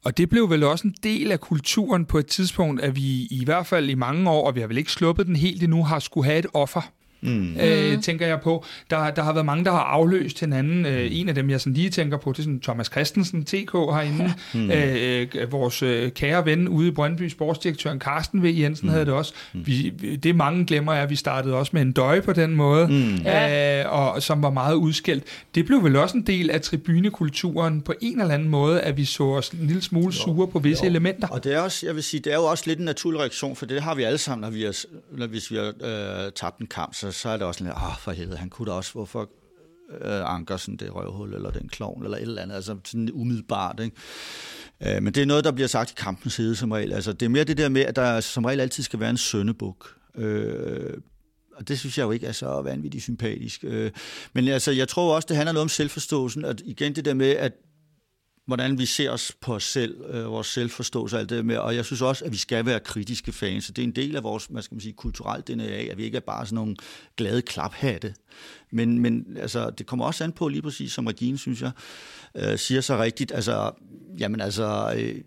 Og det blev vel også en del af kulturen på et tidspunkt, at vi i hvert fald i mange år, og vi har vel ikke sluppet den helt endnu, har skulle have et offer. Mm. Øh, tænker jeg på. Der, der har været mange, der har afløst hinanden. Øh, en af dem, jeg sådan lige tænker på, det er sådan Thomas Christensen, TK herinde. Mm. Øh, øh, vores øh, kære ven ude i Brøndby, sportsdirektøren Carsten V. Jensen mm. havde det også. Mm. Vi, det mange glemmer er, at vi startede også med en døje på den måde, mm. øh, og som var meget udskældt. Det blev vel også en del af tribunekulturen på en eller anden måde, at vi så os en lille smule sure på visse jo. elementer. Og det er også, jeg vil sige, det er jo også lidt en naturlig reaktion, for det har vi alle sammen, når vi har, når, hvis vi har øh, tabt en kamp, så så er det også lidt, åh, for helvede, han kunne da også, hvorfor øh, Ankersen det røvhul, eller den klovn, eller et eller andet, altså sådan umiddelbart, ikke? Øh, men det er noget, der bliver sagt i kampens side som regel. Altså, det er mere det der med, at der som regel altid skal være en søndebuk. Øh, og det synes jeg jo ikke er så vanvittigt sympatisk. Øh, men altså, jeg tror også, det handler noget om selvforståelsen, at igen det der med, at hvordan vi ser os på os selv, øh, vores selvforståelse og alt det med, og jeg synes også, at vi skal være kritiske fans, så det er en del af vores, hvad skal man sige, kulturelt DNA, at vi ikke er bare sådan nogle glade klaphatte. Men, men altså, det kommer også an på, lige præcis som Regine, synes jeg, øh, siger så rigtigt, altså, jamen altså, øh,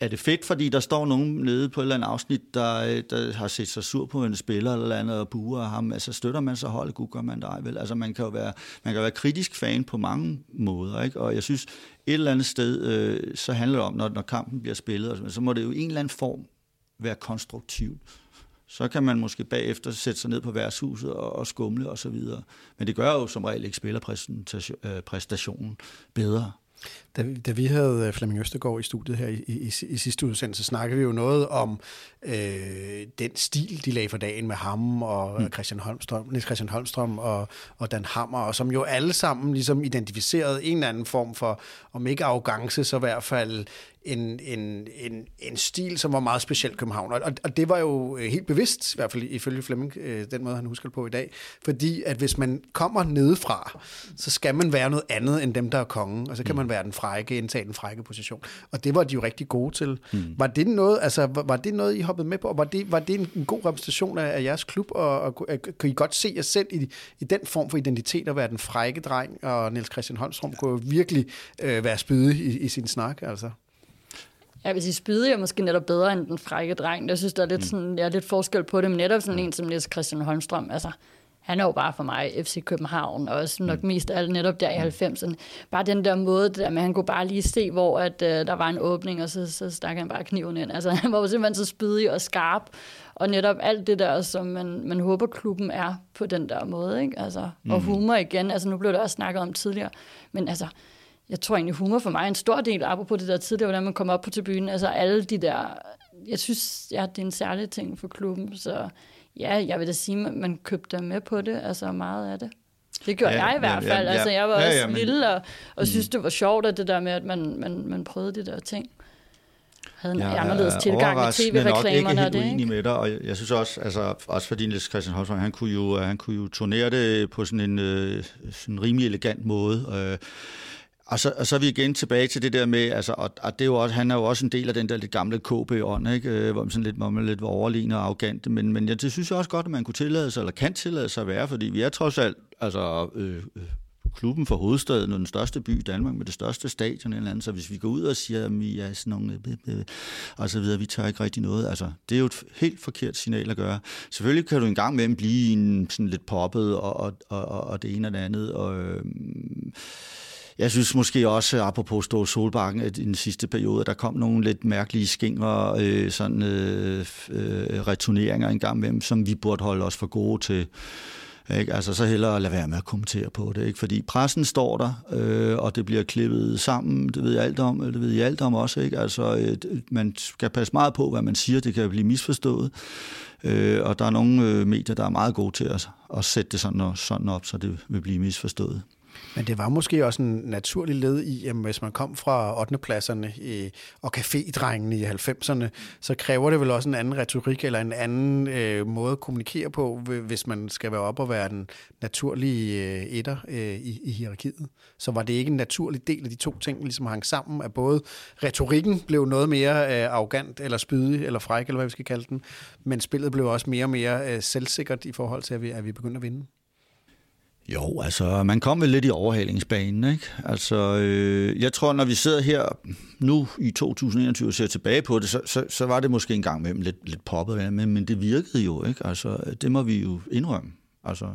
er det fedt, fordi der står nogen nede på et eller andet afsnit, der, øh, der har set sig sur på en spiller eller andet og buer ham? Altså støtter man så holdet, gud gør man dig vel? Altså man kan jo være, man kan være kritisk fan på mange måder, ikke? Og jeg synes, et eller andet sted, øh, så handler det om, når, når kampen bliver spillet, så må det jo i en eller anden form være konstruktivt. Så kan man måske bagefter sætte sig ned på værtshuset og, og skumle og så videre. Men det gør jo som regel ikke spillerpræstationen øh, bedre. Da, da vi havde øh, Flemming Østergaard i studiet her i, i, i sidste udsendelse, så snakkede vi jo noget om øh, den stil, de lagde for dagen med ham og mm. Christian Holmstrøm, Niels Christian Holmstrøm og, og Dan Hammer, og som jo alle sammen ligesom identificerede en eller anden form for, om ikke arrogance, så i hvert fald en, en, en, en stil, som var meget speciel København. Og, og det var jo øh, helt bevidst, i hvert fald ifølge Flemming, øh, den måde han husker det på i dag, fordi at hvis man kommer nedefra, så skal man være noget andet end dem, der er kongen, og så kan mm. man være den frække, indtage den frække position. Og det var de jo rigtig gode til. Mm. Var det noget, altså, var, var det noget, I hoppede med på, var det, var det en, en god repræsentation af, af jeres klub, og, og, og kan I godt se jer selv i, i den form for identitet at være den frække dreng, og Niels Christian Holmstrøm kunne jo virkelig øh, være spydig i, i sin snak, altså? Jeg vil sige, spydig er måske netop bedre end den frække dreng. Jeg synes, der er lidt, mm. sådan, jeg er lidt forskel på det, men netop sådan en som Niels Christian Holmstrøm, altså, han er jo bare for mig FC København, og også nok mm. mest alt netop der i 90'erne. Mm. Bare den der måde, der med, han kunne bare lige se, hvor at, uh, der var en åbning, og så, så stak han bare kniven ind. Altså, <laughs> han var jo simpelthen så spydig og skarp, og netop alt det der, som man, man håber, klubben er på den der måde. Ikke? Altså, mm. Og humor igen, altså nu blev der også snakket om tidligere, men altså, jeg tror egentlig, humor for mig er en stor del, apropos det der tidligere, hvordan man kommer op på tribunen. Altså alle de der, jeg synes, ja, det er en særlig ting for klubben, så ja, jeg vil da sige, at man købte med på det, altså meget af det. Det gjorde ja, jeg i hvert fald. Ja, ja, altså, jeg var ja, også ja, men, lille og, og mm. synes, det var sjovt, at det der med, at man, man, man prøvede de der ting. Havde en ja, anderledes tilgang i tv-reklamerne og det, ikke? med dig, og jeg, jeg synes også, altså, også fordi Niels Christian Holmstrøm, han kunne jo, han kunne jo turnere det på sådan en øh, sådan rimelig elegant måde. Øh, og så, og så er vi igen tilbage til det der med, altså, og, og det er jo også, han er jo også en del af den der lidt gamle KB-ånd, ikke? Øh, hvor man sådan lidt, hvor man lidt var overlignende og arrogant, men, men jeg, det synes jeg også godt, at man kunne tillade sig, eller kan tillade sig at være, fordi vi er trods alt, altså, øh, øh klubben for hovedstaden og den største by i Danmark med det største stadion eller andet. Så hvis vi går ud og siger, at vi er sådan nogle, øh, og så videre, vi tager ikke rigtig noget. Altså, det er jo et helt forkert signal at gøre. Selvfølgelig kan du engang med blive en, sådan lidt poppet og, og, og, og det ene og det andet. Og, øh, jeg synes måske også, apropos Stå Solbakken, at i den sidste periode, der kom nogle lidt mærkelige skinger, øh, sådan øh, øh, returneringer en gang med som vi burde holde os for gode til. Ikke? Altså så hellere lade være med at kommentere på det, ikke? fordi pressen står der, øh, og det bliver klippet sammen, det ved jeg alt om, øh, det ved jeg alt om også. Ikke? Altså, øh, man skal passe meget på, hvad man siger, det kan blive misforstået. Øh, og der er nogle øh, medier, der er meget gode til at, at sætte det sådan, sådan op, så det vil blive misforstået. Men det var måske også en naturlig led i, at hvis man kom fra 8. pladserne i, øh, og cafédrengene i 90'erne, så kræver det vel også en anden retorik eller en anden øh, måde at kommunikere på, hvis man skal være op og være den naturlige øh, etter øh, i, i hierarkiet. Så var det ikke en naturlig del af de to ting, ligesom hang sammen, at både retorikken blev noget mere øh, arrogant eller spydig eller fræk, eller hvad vi skal kalde den, men spillet blev også mere og mere øh, selvsikkert i forhold til, at vi, at vi begyndte at vinde. Jo, altså man kom vel lidt i overhalingsbanen, ikke? Altså, øh, jeg tror, når vi sidder her nu i 2021 og ser tilbage på det, så, så, så var det måske engang med lidt, lidt poppet, men, men det virkede jo, ikke? Altså, det må vi jo indrømme. Altså,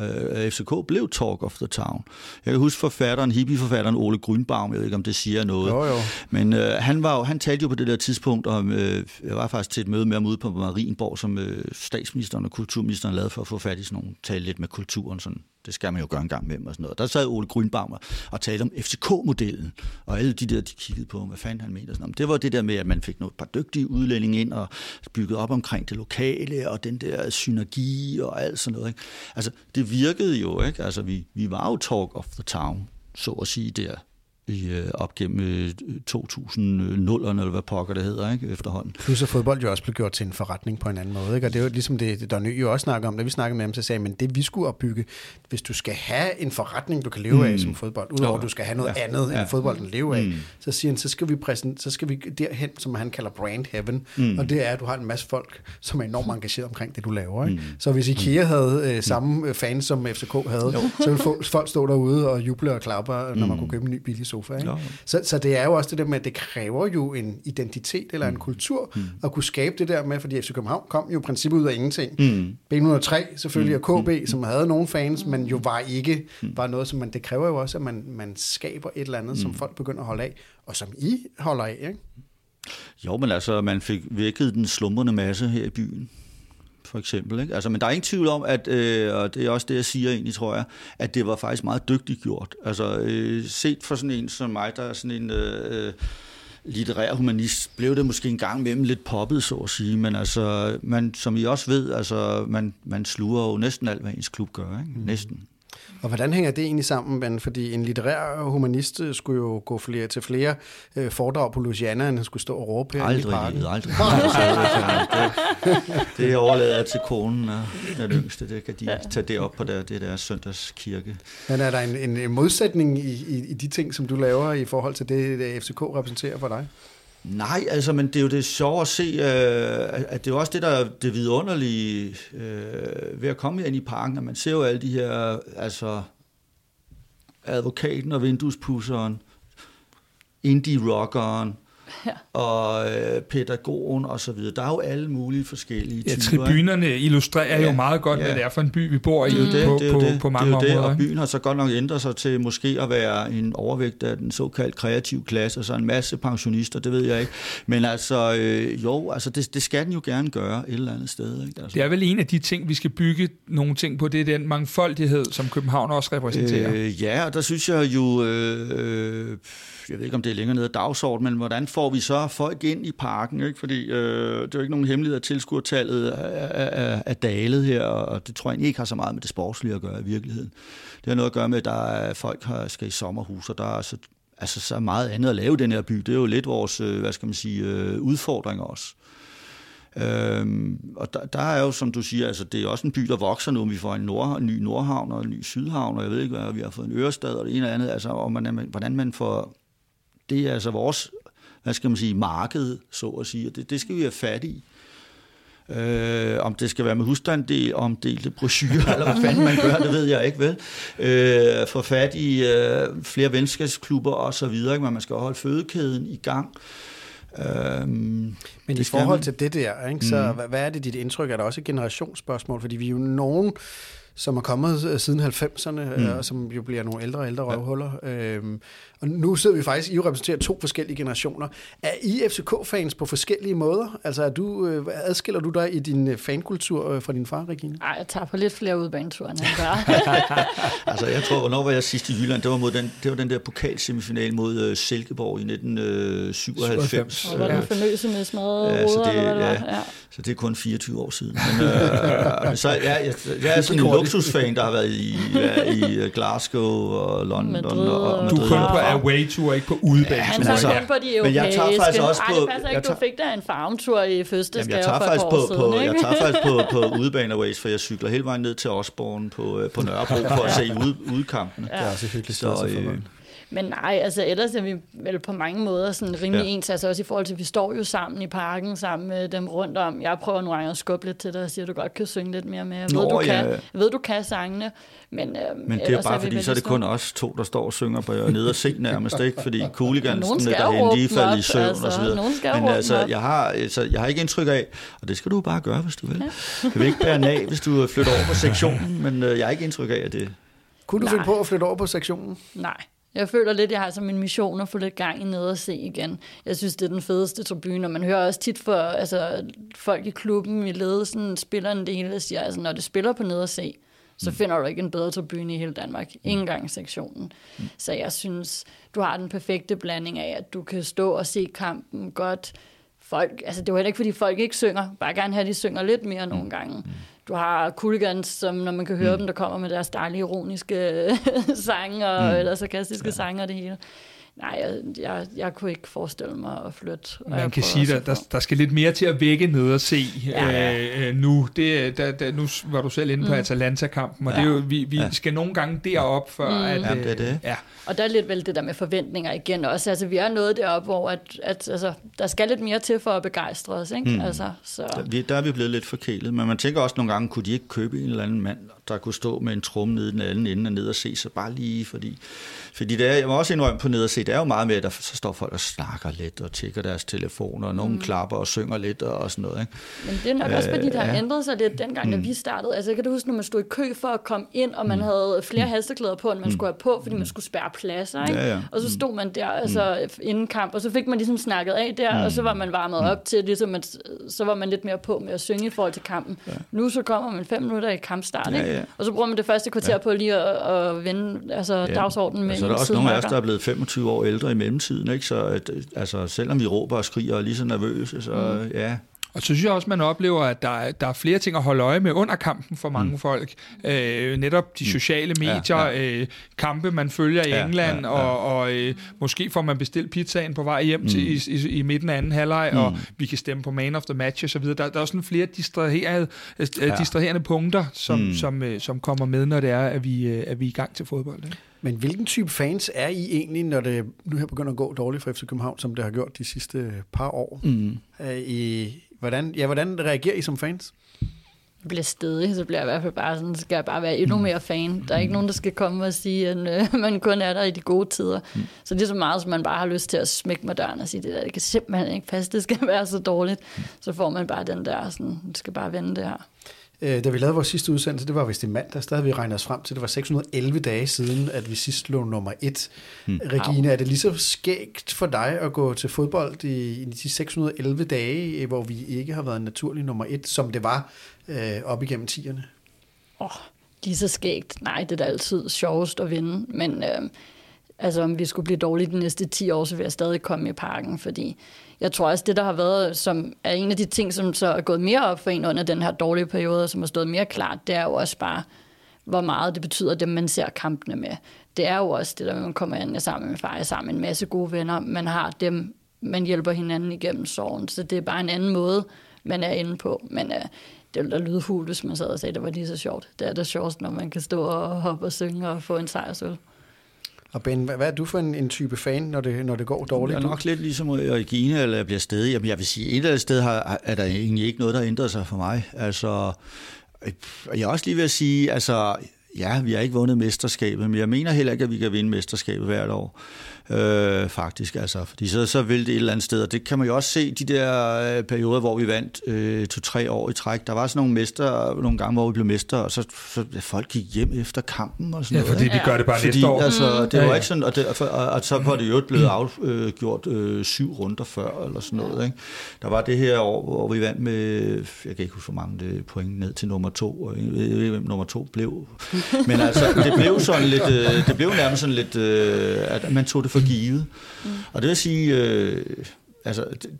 øh, FCK blev Talk of the Town. Jeg kan huske forfatteren, hippieforfatteren Ole Grünbaum, jeg ved ikke, om det siger noget. Jo, jo. Men øh, han, var jo, han talte jo på det der tidspunkt om, øh, jeg var faktisk til et møde med ham ude på Marienborg, som øh, statsministeren og kulturministeren lavede for at få fat i sådan nogle, tale lidt med kulturen, sådan det skal man jo gøre en gang med og sådan noget. Der sad Ole Grønbaum og talte om FCK-modellen, og alle de der, de kiggede på, hvad fanden han mente. Sådan noget. Det var det der med, at man fik nogle par dygtige udlændinge ind og bygget op omkring det lokale, og den der synergi og alt sådan noget. Ikke? Altså, det virkede jo, ikke? Altså, vi, vi var jo talk of the town, så at sige, der i, øh, op gennem 2000'erne, øh, eller hvad pokker det hedder, ikke, efterhånden. Plus at fodbold jo også blev gjort til en forretning på en anden måde, ikke? og det er jo ligesom det, der ny jo også snakker om, da vi snakkede med ham, så sagde men det vi skulle opbygge, hvis du skal have en forretning, du kan leve mm. af som fodbold, udover at du skal have noget ja. andet ja. end fodbolden leve af, mm. så siger han, så skal vi præsent, så skal vi derhen, som han kalder brand heaven, mm. og det er, at du har en masse folk, som er enormt engageret omkring det, du laver. Ikke? Mm. Så hvis IKEA havde øh, samme mm. fans, som FCK havde, jo. så ville folk stå derude og juble og klappe, når man mm. kunne købe en ny billig sofa. Ikke? Så, så det er jo også det der med, at det kræver jo en identitet eller en mm. kultur mm. at kunne skabe det der med, fordi FC København kom jo i princippet ud af ingenting. Mm. B103 selvfølgelig mm. og KB, mm. som havde nogle fans, men jo var ikke mm. var noget, som man, det kræver jo også, at man, man skaber et eller andet, mm. som folk begynder at holde af, og som I holder af, ikke? Jo, men altså, man fik vækket den slumrende masse her i byen for eksempel. Ikke? Altså, men der er ingen tvivl om, at, øh, og det er også det, jeg siger egentlig, tror jeg, at det var faktisk meget dygtigt gjort. Altså, øh, set for sådan en som mig, der er sådan en... Øh, litterær humanist, blev det måske en gang mellem lidt poppet, så at sige, men altså, man, som I også ved, altså, man, man sluger jo næsten alt, hvad ens klub gør, ikke? Mm. næsten. Og hvordan hænger det egentlig sammen, Ben? Fordi en litterær humanist øh, skulle jo gå flere, til flere øh, foredrag på Louisiana, end han skulle stå og råbe her aldrig, i parken. Aldrig, aldrig. det, det overlader jeg til konen og den yngste. Det kan de ja. tage det op på der, det der søndagskirke. Men er der en, en, en modsætning i, i, i de ting, som du laver i forhold til det, det FCK repræsenterer for dig? Nej, altså, men det er jo det sjove at se, øh, at det er jo også det, der er det vidunderlige øh, ved at komme ind i parken, at man ser jo alle de her, altså, advokaten og vinduespusseren, indie-rockeren, ja. og øh, pædagogen og så videre. Der er jo alle mulige forskellige ja, typer. tribunerne illustrerer ja, jo meget godt, ja. hvad det er for en by, vi bor i det, på, det, på, det, på mange det, områder. Det, og byen har så godt nok ændret sig til måske at være en overvægt af den såkaldt kreative klasse, og så en masse pensionister, det ved jeg ikke. Men altså, øh, jo, altså det, det skal den jo gerne gøre et eller andet sted. Ikke? Altså. Det er vel en af de ting, vi skal bygge nogle ting på, det er den mangfoldighed, som København også repræsenterer. Øh, ja, og der synes jeg jo... Øh, øh, jeg ved ikke, om det er længere nede af dagsordenen, men hvordan får vi så folk ind i parken? Ikke? Fordi øh, det er jo ikke nogen hemmelighed, at tilskuertallet er, er, er dalet her, og det tror jeg ikke har så meget med det sportslige at gøre i virkeligheden. Det har noget at gøre med, at der er, folk har, skal i sommerhus, og der er så, altså, så meget andet at lave i den her by. Det er jo lidt vores, øh, hvad skal man sige, øh, udfordring også. Øhm, og der, der er jo, som du siger, altså det er også en by, der vokser nu. Vi får en, nord, en ny Nordhavn og en ny Sydhavn, og jeg ved ikke hvad, vi har fået en Ørestad og det ene og andet. Altså, og man, hvordan man får det er altså vores, hvad skal man sige, marked, så at sige, og det, det skal vi have fat i. Øh, om det skal være med husstanddel, omdelte brochurer, eller hvad fanden man gør, det ved jeg ikke, vel? Øh, få fat i øh, flere venskabsklubber og så videre, ikke? men man skal holde fødekæden i gang. Øhm, Men i forhold man. til det der, ikke, så mm. hvad, er det dit indtryk? Er der også et generationsspørgsmål? Fordi vi er jo nogen, som er kommet øh, siden 90'erne, mm. Øh, og som jo bliver nogle ældre og ældre røvhuller. Øhm, og nu sidder vi faktisk, I repræsenterer to forskellige generationer. Er I FCK-fans på forskellige måder? Altså er du, øh, adskiller du dig i din fankultur fra din far, Regine? Nej, jeg tager på lidt flere udbaneture, end han gør. <laughs> altså jeg tror, hvornår var jeg sidst i Jylland? Det var, mod den, det var den der pokalsemifinal mod Silkeborg i 1997. Og var den fornøse med smadrede ja, så det, eller hvad ja, ja. Så det er kun 24 år siden. Men, uh, så jeg, jeg, jeg er sådan en luksusfan, der har været i, ja, i Glasgow og London. Madrid, og, og du er kun på away-tour, ikke på udebane. Ja, han tager altså, på de europæiske. Men jeg tager faktisk også på... Ej, det passer ikke, tager, du fik da en farmtur i fødselsdagsgave jeg tager faktisk på, siden, på, ikke? Jeg tager faktisk på, på udebane aways, for jeg cykler hele vejen ned til Osborne på, øh, på Nørrebro for at <laughs> se ud, udkampene. Ja. Det er også hyggeligt så, øh, men nej, altså ellers er vi vel på mange måder sådan rimelig ja. ens, altså også i forhold til, at vi står jo sammen i parken sammen med dem rundt om. Jeg prøver nogle gange at skubbe lidt til dig og siger, at du godt kan synge lidt mere med. Jeg ved, Nå, du, ja. kan, jeg ved, du kan sangene, men øh, Men det er bare er fordi, så er det kun os to, der står og synger på ned og se nærmest, ikke? Fordi cooligansene derhen, de falder i søvn altså, og så videre. Men altså, jeg har, altså, jeg har ikke indtryk af, og det skal du bare gøre, hvis du vil. Ja. Du vil ikke bære af, hvis du flytter over på sektionen, men øh, jeg har ikke indtryk af, at det... Kunne du finde på at flytte over på sektionen? Nej. Jeg føler lidt, jeg har som en mission at få lidt gang i ned og se igen. Jeg synes, det er den fedeste tribune, og man hører også tit for altså, folk i klubben, i ledelsen, spillerne det hele, siger, altså, når det spiller på ned og se, så mm. finder du ikke en bedre tribune i hele Danmark. Mm. Ingen gang sektionen. Mm. Så jeg synes, du har den perfekte blanding af, at du kan stå og se kampen godt. Folk, altså det var heller ikke, fordi folk ikke synger. Bare gerne have, at de synger lidt mere nogle gange. Du har Cooligans, som når man kan høre mm. dem, der kommer med deres dejlige ironiske <laughs> sange og mm. eller sarkastiske ja. sange og det hele. Nej, jeg, jeg, jeg kunne ikke forestille mig at flytte. Man kan sige, at der, der skal lidt mere til at vække ned og se ja, ja. Øh, nu. Det, der, der, nu var du selv inde på mm. Atalanta-kampen, og ja. det er jo, vi, vi ja. skal nogle gange derop, før mm. at... Ja, det er det. Ja. Og der er lidt vel det der med forventninger igen også. Altså, vi er nået derop, hvor at, at, altså, der skal lidt mere til for at begejstre os. Ikke? Mm. Altså, så. Der, vi, der er vi blevet lidt forkælet, men man tænker også nogle gange, kunne de ikke købe en eller anden mand, der kunne stå med en trum nede i den anden ende og ned og se sig bare lige, fordi, fordi det er, jeg må også indrømme på ned og se, det er jo meget med, at der, så står folk og snakker lidt og tjekker deres telefoner, og nogen mm. klapper og synger lidt og sådan noget. Ikke? Men det er nok også, fordi det har ja. ændret sig lidt dengang, mm. da vi startede. Altså, kan du huske, når man stod i kø for at komme ind, og man mm. havde flere mm. hasteklæder på, end man mm. skulle have på, fordi man skulle spærre pladser. Ikke? Ja, ja. Og så mm. stod man der altså, mm. inden kamp, og så fik man ligesom snakket af der, mm. og så var man varmet mm. op til, ligesom at, så var man lidt mere på med at synge i forhold til kampen. Ja. Nu så kommer man fem minutter i kampstart, ja, ja. Og så bruger man det første kvarter ja. på lige at, at vende altså, ja. dagsordenen med Så er der også nogle af os, der er blevet 25 år ældre i mellemtiden, ikke? så at, altså, selvom vi råber og skriger og er lige så nervøse, så mm. ja, og så synes jeg også, man oplever, at der, er, der er flere ting at holde øje med under kampen for mange mm. folk. Øh, netop de mm. sociale medier, ja, ja. Øh, kampe, man følger i ja, England, ja, ja. og, og øh, måske får man bestilt pizzaen på vej hjem mm. til, i, i, i midten af anden halvleg, mm. og vi kan stemme på man of the match osv. Der, der er også flere distraherede, øh, ja. distraherende punkter, som, mm. som, øh, som kommer med, når det er, at vi, øh, at vi er i gang til fodbold. Ikke? Men hvilken type fans er I egentlig, når det nu her begynder at gå dårligt for FC København, som det har gjort de sidste par år? Mm. Er I, Hvordan, ja, hvordan reagerer I som fans? Jeg bliver stedig, så bliver jeg i hvert fald bare sådan, skal jeg bare være endnu mm. mere fan. Der er ikke nogen, der skal komme og sige, at øh, <laughs> man kun er der i de gode tider. Mm. Så det er så meget, som man bare har lyst til at smække med døren og sige, det der, det kan simpelthen ikke passe, det skal <laughs> være så dårligt. Mm. Så får man bare den der, sådan, det skal bare vende det her. Øh, da vi lavede vores sidste udsendelse, det var vist i mandag, der havde vi regnet os frem til, det var 611 dage siden, at vi sidst lå nummer et. Hmm. Regine, er det lige så skægt for dig at gå til fodbold i, i de 611 dage, hvor vi ikke har været naturlig nummer et, som det var øh, op igennem tierne? Åh, oh, lige så skægt. Nej, det er da altid sjovest at vinde, men øh, altså, om vi skulle blive dårlige de næste 10 år, så vil jeg stadig komme i parken, fordi jeg tror også, det der har været, som er en af de ting, som så er gået mere op for en under den her dårlige periode, som har stået mere klart, det er jo også bare, hvor meget det betyder, dem man ser kampene med. Det er jo også det der, man kommer ind sammen med far, sammen med en masse gode venner. Man har dem, man hjælper hinanden igennem sorgen. Så det er bare en anden måde, man er inde på. Men uh, det ville da lyde hul, hvis man sad og sagde, at det var lige så sjovt. Det er det sjovt, når man kan stå og hoppe og synge og få en sejrsøl. Og Ben, hvad, er du for en, en type fan, når det, når det går dårligt? Jeg er nok lidt ligesom Regine, eller jeg bliver stadig. Jamen, jeg vil sige, et eller andet sted har, er der egentlig ikke noget, der ændrer sig for mig. Altså, jeg er også lige ved at sige, altså, ja, vi har ikke vundet mesterskabet, men jeg mener heller ikke, at vi kan vinde mesterskabet hvert år øh, faktisk. Altså, fordi så, så vil det et eller andet sted, og det kan man jo også se de der øh, perioder, hvor vi vandt øh, to-tre år i træk. Der var sådan nogle mester, nogle gange, hvor vi blev mester, og så, så folk gik hjem efter kampen og sådan ja, noget. fordi vi gør det bare fordi, næste år. Altså, det var ja, ja. ikke sådan, og, det, og, og så var det jo blevet afgjort øh, syv runder før, eller sådan noget. Ikke? Der var det her år, hvor vi vandt med, jeg kan ikke huske, hvor mange det point ned til nummer to, og jeg ved ikke, hvem nummer to blev. Men altså, det blev sådan lidt, øh, det blev nærmest sådan lidt, øh, at man tog det for givet. Mm. Og det vil sige, øh, altså, det,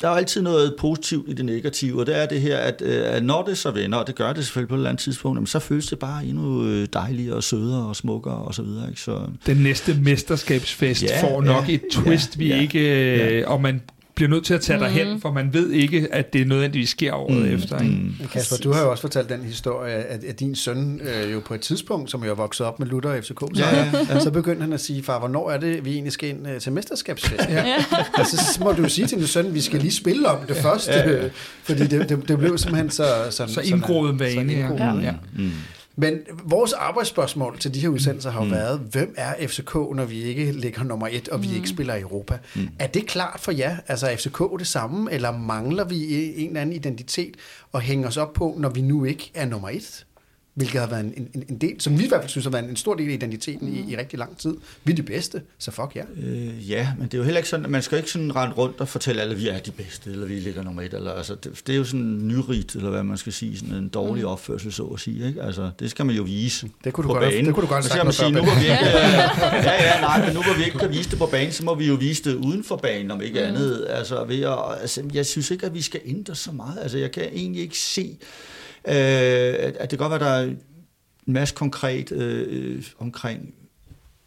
der er altid noget positivt i det negative, og det er det her, at, øh, at når det så vender, og det gør det selvfølgelig på et eller andet tidspunkt, så føles det bare endnu øh, dejligere og sødere og smukkere og så videre. Ikke? Så, Den næste mesterskabsfest ja, får nok ja, et twist, ja, vi ja, ikke, ja. og man bliver nødt til at tage mm. hen, for man ved ikke, at det nødvendigvis sker året mm. efter. Ikke? Mm. Kasper, du har jo også fortalt den historie, at, at din søn øh, jo på et tidspunkt, som jo er vokset op med Luther og FCK, så, ja, ja. så begyndte han at sige, far, hvornår er det, vi egentlig skal ind øh, til mesterskabsfest? Ja. <laughs> og så må du jo sige til din søn, vi skal lige spille om det første, ja, ja. fordi det, det, det blev simpelthen så... Sådan, så indgroet vane. Så indgroet, ja. ja. Mm. Men vores arbejdsspørgsmål til de her udsendelser har jo mm. været, hvem er FCK, når vi ikke ligger nummer et, og vi mm. ikke spiller i Europa? Mm. Er det klart for jer? Altså er FCK det samme, eller mangler vi en eller anden identitet og hænge os op på, når vi nu ikke er nummer et? Hvilket har været en, en, en del, som vi i hvert fald synes har været en stor del af identiteten i, i rigtig lang tid. Vi er de bedste, så fuck ja. Øh, ja, men det er jo heller ikke sådan, man skal ikke sådan rende rundt og fortælle alle, at vi er de bedste, eller vi ligger nummer et, eller, altså, det, det er jo sådan nyrigt, eller hvad man skal sige, sådan en dårlig mm. opførsel, så at sige. Ikke? Altså, det skal man jo vise det kunne du på godt, banen. Det kunne du godt sagt sige, nu, vi ikke, ja, ja, nej, men nu hvor vi ikke kan vise det på banen, så må vi jo vise det uden for banen, om ikke mm. andet. Altså, ved at, altså, jeg synes ikke, at vi skal ændre så meget. Altså, jeg kan egentlig ikke se, Øh, at det kan godt være, der er en masse konkret øh, øh, omkring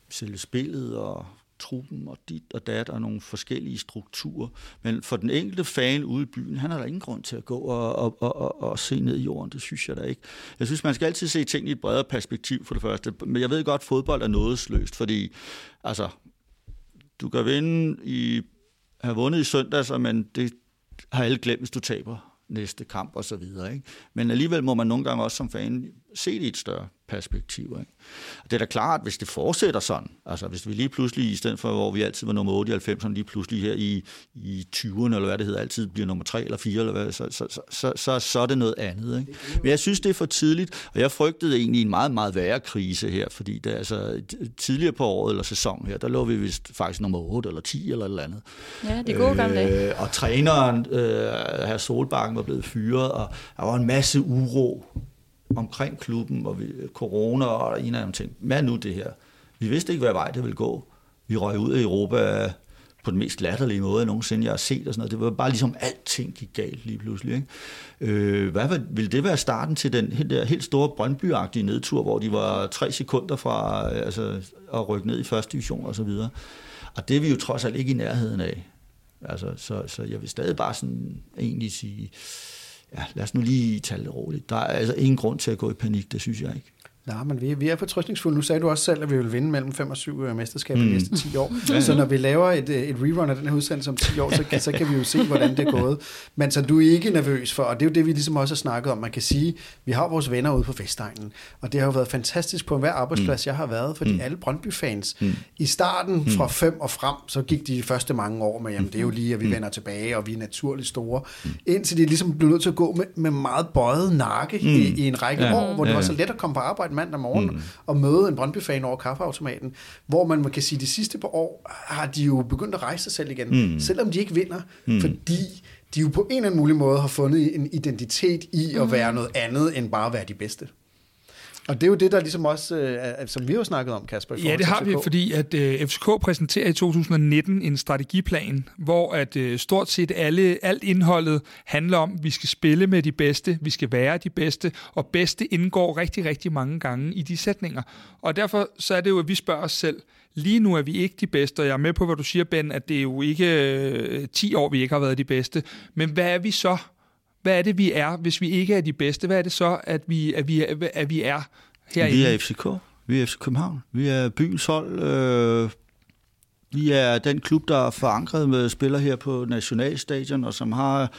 selve spillet og truppen og dit og dat og nogle forskellige strukturer. Men for den enkelte fan ude i byen, han har der ingen grund til at gå og, og, og, og, og se ned i jorden. Det synes jeg da ikke. Jeg synes, man skal altid se ting i et bredere perspektiv for det første. Men jeg ved godt, at fodbold er nådesløst, fordi altså, du kan vinde i, have vundet i søndags, men det har alle glemt, hvis du taber næste kamp og så videre. Men alligevel må man nogle gange også som fan se det i et større perspektiv. Ikke? Og det er da klart, hvis det fortsætter sådan, altså hvis vi lige pludselig, i stedet for hvor vi altid var nummer 8 i 90'erne, lige pludselig her i, i 20'erne, eller hvad det hedder, altid bliver nummer 3 eller 4, eller hvad, så, så, så, så, så, så er det noget andet. Ikke? Men jeg synes, det er for tidligt, og jeg frygtede egentlig en meget, meget værre krise her, fordi det, altså, tidligere på året eller sæson her, der lå vi vist faktisk nummer 8 eller 10 eller et eller andet. Ja, det er gode gamle dage. Øh, og træneren, øh, her Solbakken, var blevet fyret, og der var en masse uro omkring klubben, og vi, corona og en af dem ting. Hvad nu det her? Vi vidste ikke, hvad vej det ville gå. Vi røg ud af Europa på den mest latterlige måde, nogensinde jeg har set. Og sådan noget. Det var bare ligesom, alting gik galt lige pludselig. Ikke? Øh, hvad ville det være starten til den helt, der, helt store brøndby nedtur, hvor de var tre sekunder fra øh, altså, at rykke ned i første division og så videre. Og det er vi jo trods alt ikke i nærheden af. Altså, så, så jeg vil stadig bare sådan egentlig sige, ja, lad os nu lige tage det roligt. Der er altså ingen grund til at gå i panik, det synes jeg ikke. Nej, men vi, vi er fortrystningsfulde. Nu sagde du også selv, at vi vil vinde mellem 5 og 7 øh, mesterskaber mm. de næste 10 år. ja, ja. Så når vi laver et, øh, et rerun af den her udsendelse om 10 år, så, kan, så kan vi jo se, hvordan det er gået. Men så du er ikke nervøs for, og det er jo det, vi ligesom også har snakket om. Man kan sige, vi har vores venner ude på Vestegnen, og det har jo været fantastisk på enhver arbejdsplads, mm. jeg har været, fordi mm. alle Brøndby-fans, mm. i starten mm. fra 5 og frem, så gik de første mange år med, jamen det er jo lige, at vi mm. vender tilbage, og vi er naturligt store. Mm. Indtil de ligesom blev nødt til at gå med, med meget bøjet nakke mm. i, i en række ja. år, hvor det var så let at komme på arbejde mandag morgen, mm og møde en Brøndby-fan over kaffeautomaten, hvor man, man kan sige, at de sidste par år har de jo begyndt at rejse sig selv igen, mm. selvom de ikke vinder, mm. fordi de jo på en eller anden mulig måde har fundet en identitet i at mm. være noget andet end bare at være de bedste. Og det er jo det, der ligesom også, øh, som vi har snakket om, Kasper. Ja, det har vi, fordi at øh, FCK præsenterer i 2019 en strategiplan, hvor at øh, stort set alle, alt indholdet handler om, at vi skal spille med de bedste, vi skal være de bedste, og bedste indgår rigtig, rigtig mange gange i de sætninger. Og derfor så er det jo, at vi spørger os selv, Lige nu er vi ikke de bedste, og jeg er med på, hvad du siger, Ben, at det er jo ikke øh, 10 år, vi ikke har været de bedste. Men hvad er vi så? Hvad er det, vi er, hvis vi ikke er de bedste? Hvad er det så, at vi, at vi, at vi er herinde? Vi er FCK. Vi er FC København. Vi er byens hold. Øh, vi er den klub, der er forankret med spillere her på Nationalstadion, og som har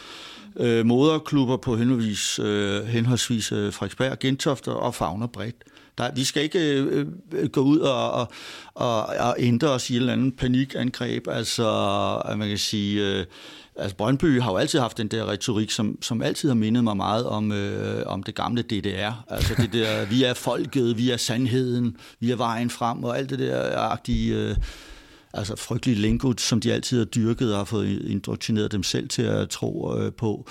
øh, moderklubber på henholdsvis, øh, henholdsvis øh, Frederiksberg, Gentofte og Fagner bredt. Der, vi skal ikke øh, øh, gå ud og, og, og, og ændre os i et eller andet panikangreb. Altså, at man kan sige... Øh, altså Brøndby har jo altid haft den der retorik, som, som altid har mindet mig meget om, øh, om det gamle DDR. Altså det der, vi er folket, vi er sandheden, vi er vejen frem, og alt det der agtige... Øh, altså frygtelige lingo, som de altid har dyrket og har fået indoktrineret dem selv til at tro øh, på.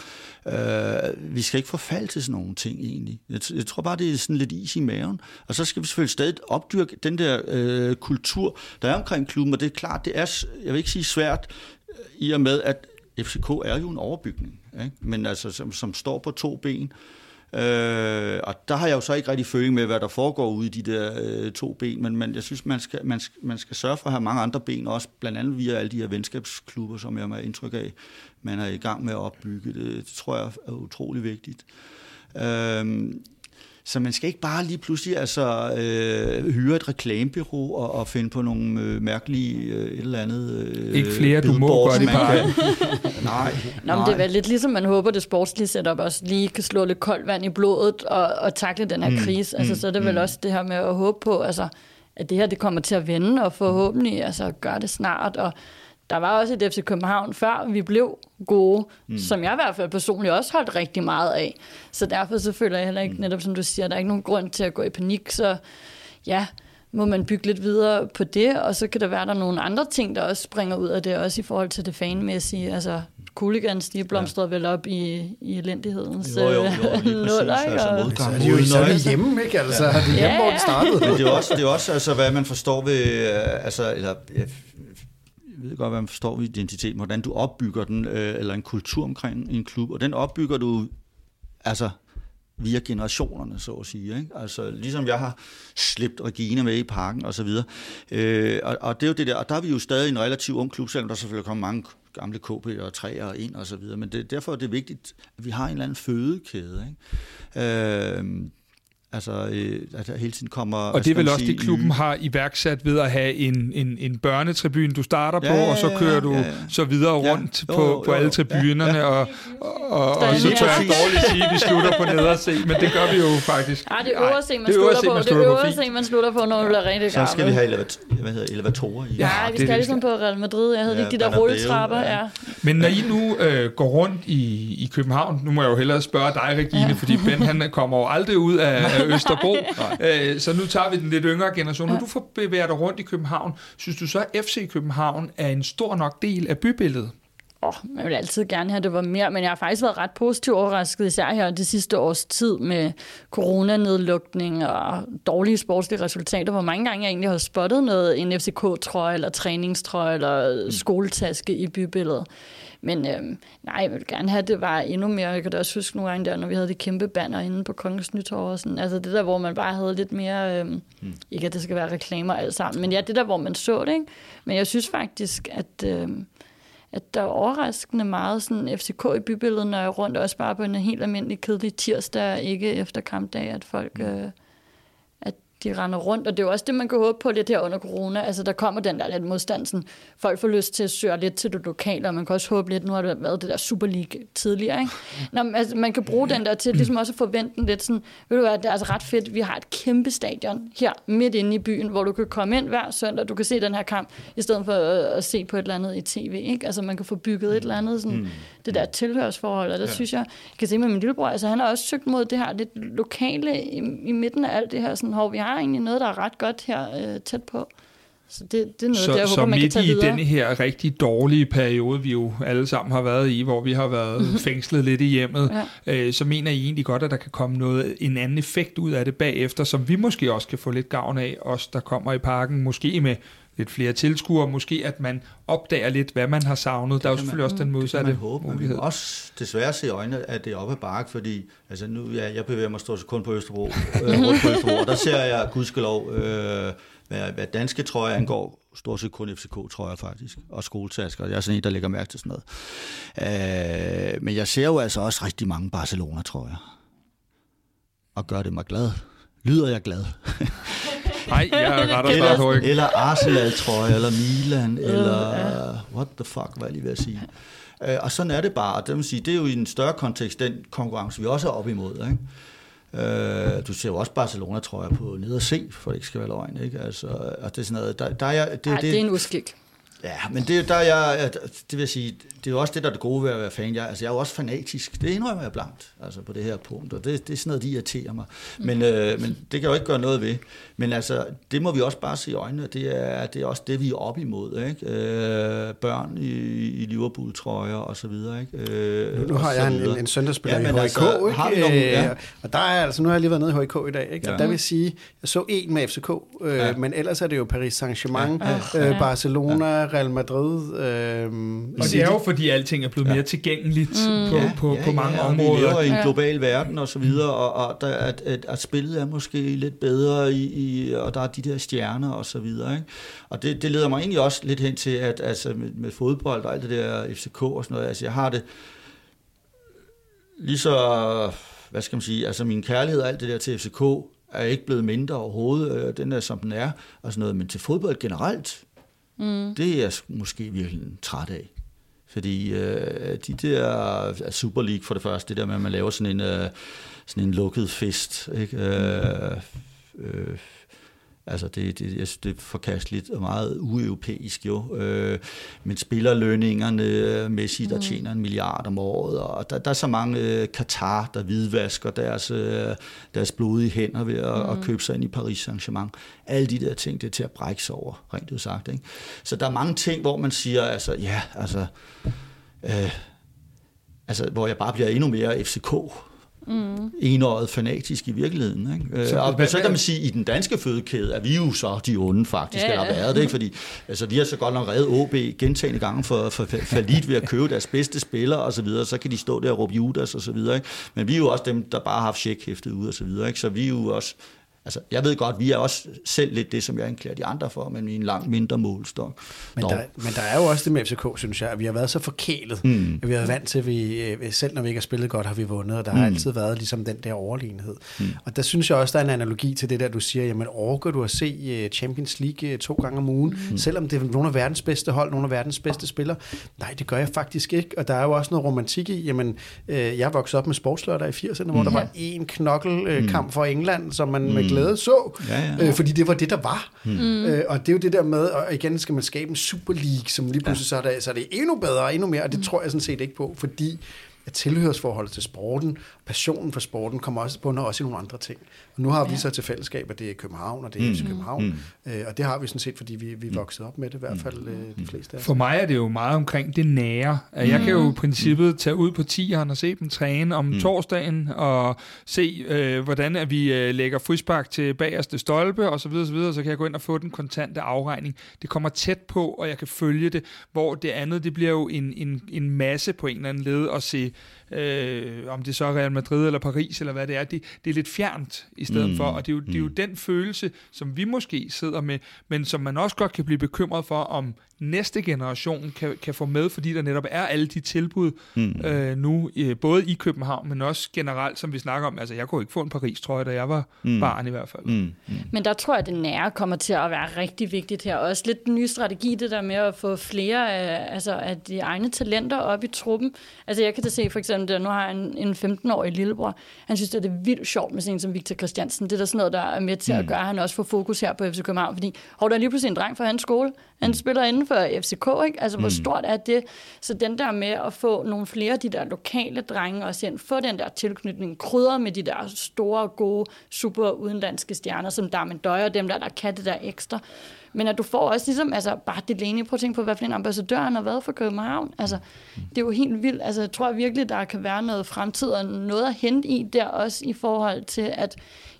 Øh, vi skal ikke forfalde til sådan nogle ting egentlig. Jeg, jeg tror bare, det er sådan lidt is i maven. Og så skal vi selvfølgelig stadig opdyrke den der øh, kultur, der er omkring klubben, og det er klart, det er, jeg vil ikke sige svært, øh, i og med, at FCK er jo en overbygning, ikke? men altså, som, som står på to ben, Øh, og der har jeg jo så ikke rigtig føling med, hvad der foregår ude i de der øh, to ben, men, men jeg synes, man skal, man, skal, man skal sørge for at have mange andre ben også, blandt andet via alle de her venskabsklubber, som jeg har indtryk af, man er i gang med at opbygge. Det, det tror jeg er utrolig vigtigt. Øh, så man skal ikke bare lige pludselig altså, øh, hyre et reklamebyrå og, og finde på nogle øh, mærkelige øh, et eller andet... Øh, ikke flere, du må gøre det bare. <laughs> nej. Nå, men det er vel lidt ligesom, man håber, det sportslige setup også lige kan slå lidt koldt vand i blodet og, og takle den her mm, krise. Altså, mm, så er det vel mm. også det her med at håbe på, altså, at det her det kommer til at vende, og forhåbentlig altså, gøre det snart. Og der var også et FC København, før vi blev gode, mm. som jeg i hvert fald personligt også holdt rigtig meget af. Så derfor så føler jeg heller ikke, mm. netop som du siger, der er ikke nogen grund til at gå i panik, så ja, må man bygge lidt videre på det, og så kan der være der nogle andre ting, der også springer ud af det, også i forhold til det fanmæssige. Altså, Cooligans, de blomstrede ja. vel op i, i elendighedens jo, jo, jo, nuller, <laughs> altså, modgang. Så er de jo i hjemme, ikke? Altså, ja. det er hjemme, ja, ja. hvor det startede. Men det er også, det er også altså, hvad man forstår ved, øh, altså, eller, ved godt, hvad man forstår ved identitet, hvordan du opbygger den, øh, eller en kultur omkring en klub, og den opbygger du altså via generationerne, så at sige. Ikke? Altså, ligesom jeg har slæbt Regina med i parken og så videre. Øh, og, og, det er jo det der, og der er vi jo stadig en relativt ung klub, selvom der selvfølgelig kommer mange gamle KB og træer ind og så videre, men det, derfor er det vigtigt, at vi har en eller anden fødekæde. Ikke? Øh, Altså, øh, der hele tiden kommer... Og det er vel også det, klubben har iværksat ved at have en, en, en børnetribune, du starter ja, på, og så kører du ja, ja. så videre rundt ja, på, jo, jo, på alle tribunerne, ja, ja. og, og, og, så tør jeg dårligt sige, at vi slutter på nederse, men det gør vi jo faktisk. Ja, det er øverse, man, slutter på. Det er man slutter på, når du er rigtig gammel. Så skal vi have elevat hvad hedder, elevatorer i. Ja, ja vi skal ligesom på Real Madrid. Jeg havde ja, ikke de der rulletrapper. Ja. Men når I nu øh, går rundt i, i København, nu må jeg jo hellere spørge dig, Regine, fordi Ben han kommer jo aldrig ud af, <laughs> Øster Østerbro. Øh, så nu tager vi den lidt yngre generation. Når du får bevæger dig rundt i København, synes du så, at FC København er en stor nok del af bybilledet? Oh, jeg vil altid gerne have, det var mere, men jeg har faktisk været ret positivt overrasket, især her det sidste års tid med coronanedlukning og dårlige sportslige resultater, hvor mange gange jeg egentlig har spottet noget, en FCK-trøje eller træningstrøje eller mm. skoletaske i bybilledet. Men øhm, nej, jeg vil gerne have, at det var endnu mere. Jeg kan da også huske nogle gange der, når vi havde det kæmpe banner inde på Kongens Nytorv. Og sådan. Altså det der, hvor man bare havde lidt mere... Øhm, mm. Ikke at det skal være reklamer alt sammen, men ja, det der, hvor man så det. Ikke? Men jeg synes faktisk, at... Øhm, at der er overraskende meget sådan FCK i bybilledet, når jeg er rundt, også bare på en helt almindelig kedelig tirsdag, ikke efter kampdag, at folk... Mm. Øh, de render rundt, og det er jo også det, man kan håbe på lidt her under corona. Altså, der kommer den der lidt modstand, sådan, folk får lyst til at søge lidt til det lokale, og man kan også håbe lidt, nu har det været det der Super League tidligere, ikke? Nå, men, altså, man kan bruge den der til ligesom også at forvente den lidt sådan, ved du hvad, det er altså ret fedt, vi har et kæmpe stadion her midt inde i byen, hvor du kan komme ind hver søndag, du kan se den her kamp, i stedet for at, at se på et eller andet i tv, ikke? Altså, man kan få bygget et eller andet, sådan, mm det der tilhørsforhold, og der ja. synes jeg, jeg kan se med min lillebror, altså han har også søgt mod det her lidt lokale i, i midten af alt det her, sådan, hvor vi har egentlig noget, der er ret godt her øh, tæt på. Så det, det er noget, så, der, jeg håber, så man kan tage i denne her rigtig dårlige periode, vi jo alle sammen har været i, hvor vi har været <laughs> fængslet lidt i hjemmet, ja. øh, så mener I egentlig godt, at der kan komme noget, en anden effekt ud af det bagefter, som vi måske også kan få lidt gavn af, os der kommer i parken, måske med lidt flere tilskuere, måske at man opdager lidt, hvad man har savnet. Der er jo selvfølgelig man, også den modsatte det håbe, mulighed. Men vi også desværre se i øjnene, at det er oppe ad bakke, fordi altså nu, ja, jeg bevæger mig stort set kun på Østerbro, øh, rundt på Østerbro, og der ser jeg gudskelov, øh, hvad, hvad danske trøjer angår, stort set kun FCK-trøjer faktisk, og skoletasker. Jeg er sådan en, der lægger mærke til sådan noget. Øh, men jeg ser jo altså også rigtig mange Barcelona-trøjer, og gør det mig glad. Lyder jeg glad. Nej, jeg retter snart ryggen. Eller Arsenal, tror jeg, eller Milan, eller what the fuck, hvad jeg lige ved at sige. Øh, og sådan er det bare. Det, vil sige, det er jo i en større kontekst, den konkurrence, vi også er op imod. Ikke? Øh, du ser jo også Barcelona, tror jeg, på ned og se, for det ikke skal være løgn. Ikke? Altså, og det er sådan noget, der, der er, det, Ej, det, det er en uskik. Ja, men det, der er jeg, det vil sige, det er jo også det, der er det gode ved at være fan. Jeg, altså, jeg er jo også fanatisk. Det indrømmer jeg blankt, altså på det her punkt, og det, det er sådan noget, de irriterer mig. Men, mm. øh, men det kan jeg jo ikke gøre noget ved. Men altså, det må vi også bare se i øjnene, det er, det er også det, vi er op imod. Ikke? Øh, børn i, i Liverpool-trøjer og så videre. Ikke? Øh, nu, nu har jeg en, en, en søndagsspiller ja, i HIK, altså, ikke? Har nogle, ja. og der er altså, nu har jeg lige været nede i HIK i dag, ikke? Ja. og der vil sige, jeg så en med FCK, øh, ja. men ellers er det jo Paris Saint-Germain, ja. øh, Barcelona, ja. Real Madrid. Øh, og det er jo fordi alting er blevet ja. mere tilgængeligt mm. på, ja, på, ja, på mange ja, områder. Vi lever i en global verden og så videre, og, og der, at, at, at spillet er måske lidt bedre, i, i, og der er de der stjerner og så videre. Ikke? Og det, det leder mig egentlig også lidt hen til, at altså, med, med fodbold og alt det der FCK og sådan noget, altså jeg har det lige så, hvad skal man sige, altså min kærlighed og alt det der til FCK, er ikke blevet mindre overhovedet, den er som den er, og sådan noget, men til fodbold generelt, Mm. Det er jeg måske virkelig træt af. Fordi øh, de der Super League for det første, det der med, at man laver sådan en, øh, sådan en lukket fest, ikke? Øh, øh, Altså det, det, jeg synes, det er forkasteligt og meget ueuropæisk jo. Øh, men spillerlønningerne, øh, Messi, der mm. tjener en milliard om året, og der, der er så mange øh, Katar, der hvidvasker deres, øh, deres blodige hænder ved at, mm. at købe sig ind i Paris Saint-Germain. Alle de der ting, det er til at brække sig over, rent udsagt. Ikke? Så der er mange ting, hvor man siger, altså ja, altså... Øh, altså, hvor jeg bare bliver endnu mere FCK mm. enåret fanatisk i virkeligheden. Ikke? Så, og, hvad, så kan man sige, at i den danske fødekæde er vi jo så de onde faktisk, ja, ja. eller været det, ikke? fordi altså, vi har så godt nok reddet OB gentagende gange for, for, for lidt ved at købe deres bedste spillere og så videre, så kan de stå der og råbe Judas og så videre. Ikke? Men vi er jo også dem, der bare har haft checkhæftet ud og så videre. Ikke? Så vi er jo også Altså, jeg ved godt, vi er også selv lidt det, som jeg anklager de andre for, men i en langt mindre målstok. Men der, men der er jo også det med FCK, synes jeg, at vi har været så forkælet. Mm. At vi har vant til, at vi, øh, selv når vi ikke har spillet godt, har vi vundet, og der mm. har altid været ligesom den der overlegenhed. Mm. Og der synes jeg også, der er en analogi til det der, du siger, jamen overgår du at se øh, Champions League øh, to gange om ugen, mm. selvom det er nogle af verdens bedste hold, nogle af verdens bedste spillere? Nej, det gør jeg faktisk ikke, og der er jo også noget romantik i, jamen, jeg voksede op med sportslørdag i 80'erne, mm. hvor der var en knokkelkamp mm. for England, som man mm. Med glæde så, ja, ja. Øh, fordi det var det, der var. Mm. Øh, og det er jo det der med, og igen skal man skabe en Super League, som lige pludselig ja. så, er det, så er det endnu bedre og endnu mere, og det mm. tror jeg sådan set ikke på, fordi at tilhørsforholdet til sporten, passionen for sporten, kommer også bunder også i nogle andre ting. Og nu har vi ja. så til fællesskab, at det er København, og det er mm. København. Mm. Øh, og det har vi sådan set, fordi vi, vi er vokset op med det, i hvert fald øh, de fleste af os. For mig er det jo meget omkring det nære. Jeg mm. kan jo i princippet tage ud på tieren og se dem træne om mm. torsdagen, og se, øh, hvordan at vi øh, lægger frispark til bagerste stolpe, og så videre, så videre, så kan jeg gå ind og få den kontante afregning. Det kommer tæt på, og jeg kan følge det, hvor det andet, det bliver jo en, en, en masse på en eller anden led at se øh, om det så er Real Madrid eller Paris eller hvad det er, det, det er lidt fjernt i stedet mm. for, og det er, jo, det er jo mm. den følelse, som vi måske sidder med, men som man også godt kan blive bekymret for, om næste generation kan, kan få med, fordi der netop er alle de tilbud mm. øh, nu, øh, både i København, men også generelt, som vi snakker om. Altså, jeg kunne ikke få en Paris-trøje, da jeg var mm. barn i hvert fald. Mm. Mm. Men der tror jeg, at det nære kommer til at være rigtig vigtigt her. Også lidt den nye strategi, det der med at få flere af, altså, af de egne talenter op i truppen. Altså, jeg kan da se for eksempel, at nu har jeg en, en 15-årig lillebror. Han synes, det er vildt sjovt med sådan en som Victor Christiansen. Det er der sådan noget, der er med til mm. at gøre, at han også får fokus her på FC København. Fordi, hov, der er lige pludselig en dreng fra hans skole. Han mm. spiller inden for FCK, ikke? Altså, hvor mm. stort er det? Så den der med at få nogle flere af de der lokale drenge også ind, få den der tilknytning, krydder med de der store, gode, super udenlandske stjerner, som Darmen Døjer, dem der, der kan det der ekstra. Men at du får også ligesom, altså bare det længe, prøv at tænke på, hvad for en ambassadør han har været for København. Altså, det er jo helt vildt. Altså, jeg tror virkelig, der kan være noget fremtid og noget at hente i der også i forhold til, at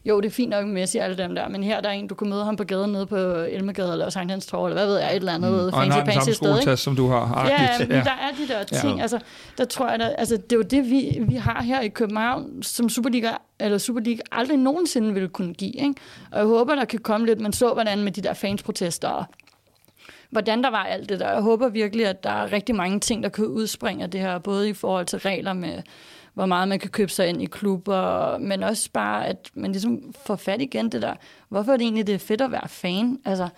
jo, det er fint nok med Messi og alle dem der, men her der er en, du kan møde ham på gaden nede på Elmegade eller Sankt Hans Torv, eller hvad ved jeg, et eller andet mm. fancy, og fancy sted. Og som du har. Ja, men ja. der er de der ting. Ja. Altså, der tror jeg, der, altså, det er jo det, vi, vi har her i København, som Superliga, eller Superliga aldrig nogensinde ville kunne give. Ikke? Og jeg håber, der kan komme lidt, man så hvordan med de der fansprotester hvordan der var alt det der. Jeg håber virkelig, at der er rigtig mange ting, der kan udspringe af det her, både i forhold til regler med hvor meget man kan købe sig ind i klubber, men også bare, at man ligesom får fat igen det der, hvorfor er det egentlig, det er fedt at være fan? Altså,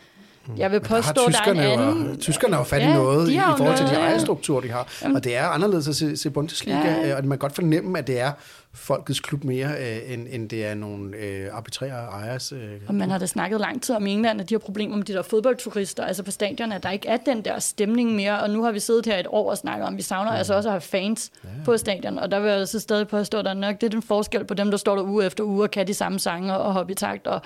jeg vil påstå, der, der er en anden... Jo, tyskerne har jo fat i ja, noget i forhold til de ejerstrukturer, de har. Jamen. Og det er anderledes at se, se Bundesliga, ja. Og man kan godt fornemme, at det er folkets klub mere, øh, end, end det er nogle øh, arbitrære ejers. Øh, og man har da snakket lang tid om England, at de har problemer med de der fodboldturister, altså på stadion, at der ikke er den der stemning mere, og nu har vi siddet her et år og snakket om, at vi savner ja. altså også at have fans ja. på stadion, og der vil jeg så stadig påstå, at der nok det er den forskel på dem, der står der uge efter uge og kan de samme sange og hoppe i takt og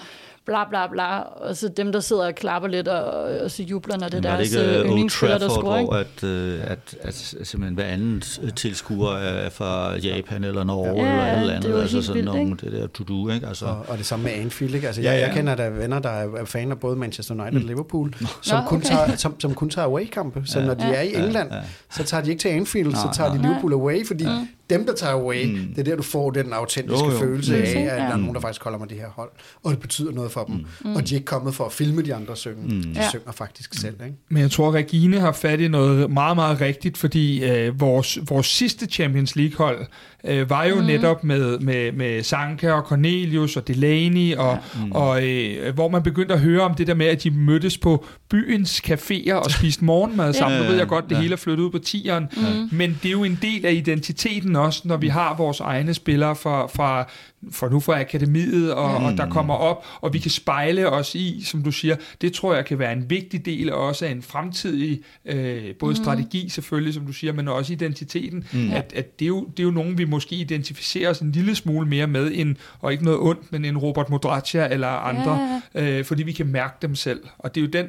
bla bla bla, og så dem, der sidder og klapper lidt og, og så jubler, når det er deres øh, yndlingsspiller, der scorer. Hvor at, øh, at, at, at simpelthen hver anden tilskuer er fra Japan eller Norge ja, eller et eller andet, altså sådan vildt, nogle, det der to-do, ikke? Altså. Og, og det samme med Anfield, ikke? Altså, ja, jeg, ja. jeg kender der venner, der er fan af både Manchester United og mm. Liverpool, som, Nå, kun okay. tager, som, som kun tager away-kampe, så ja, når de ja, er i England, ja, ja. så tager de ikke til Anfield, Nå, så tager de Liverpool away, fordi ja dem, der tager away, mm. det er der, du får den autentiske jo, jo. følelse af, at ja. der er nogen, der faktisk holder med det her hold, og det betyder noget for dem. Mm. Og de er ikke kommet for at filme de andre synge. Mm. De ja. synger faktisk mm. selv. Ikke? Men jeg tror, Regine har fat i noget meget, meget rigtigt, fordi øh, vores, vores sidste Champions League-hold øh, var jo mm. netop med, med, med Sanka og Cornelius og Delaney, og, ja. mm. og øh, hvor man begyndte at høre om det der med, at de mødtes på byens caféer og spiste morgenmad <laughs> sammen. Ja. Nu ved jeg godt, det ja. hele er flyttet ud på tieren, mm. men det er jo en del af identiteten også, når vi har vores egne spillere fra, fra for nu fra akademiet, og, mm. og der kommer op, og vi kan spejle os i, som du siger, det tror jeg kan være en vigtig del også af en fremtidig, øh, både mm. strategi selvfølgelig, som du siger, men også identiteten, mm. at, at det, er jo, det er jo nogen, vi måske identificerer os en lille smule mere med, end, og ikke noget ondt, men en Robert Modraccia eller andre, ja. øh, fordi vi kan mærke dem selv, og det er jo den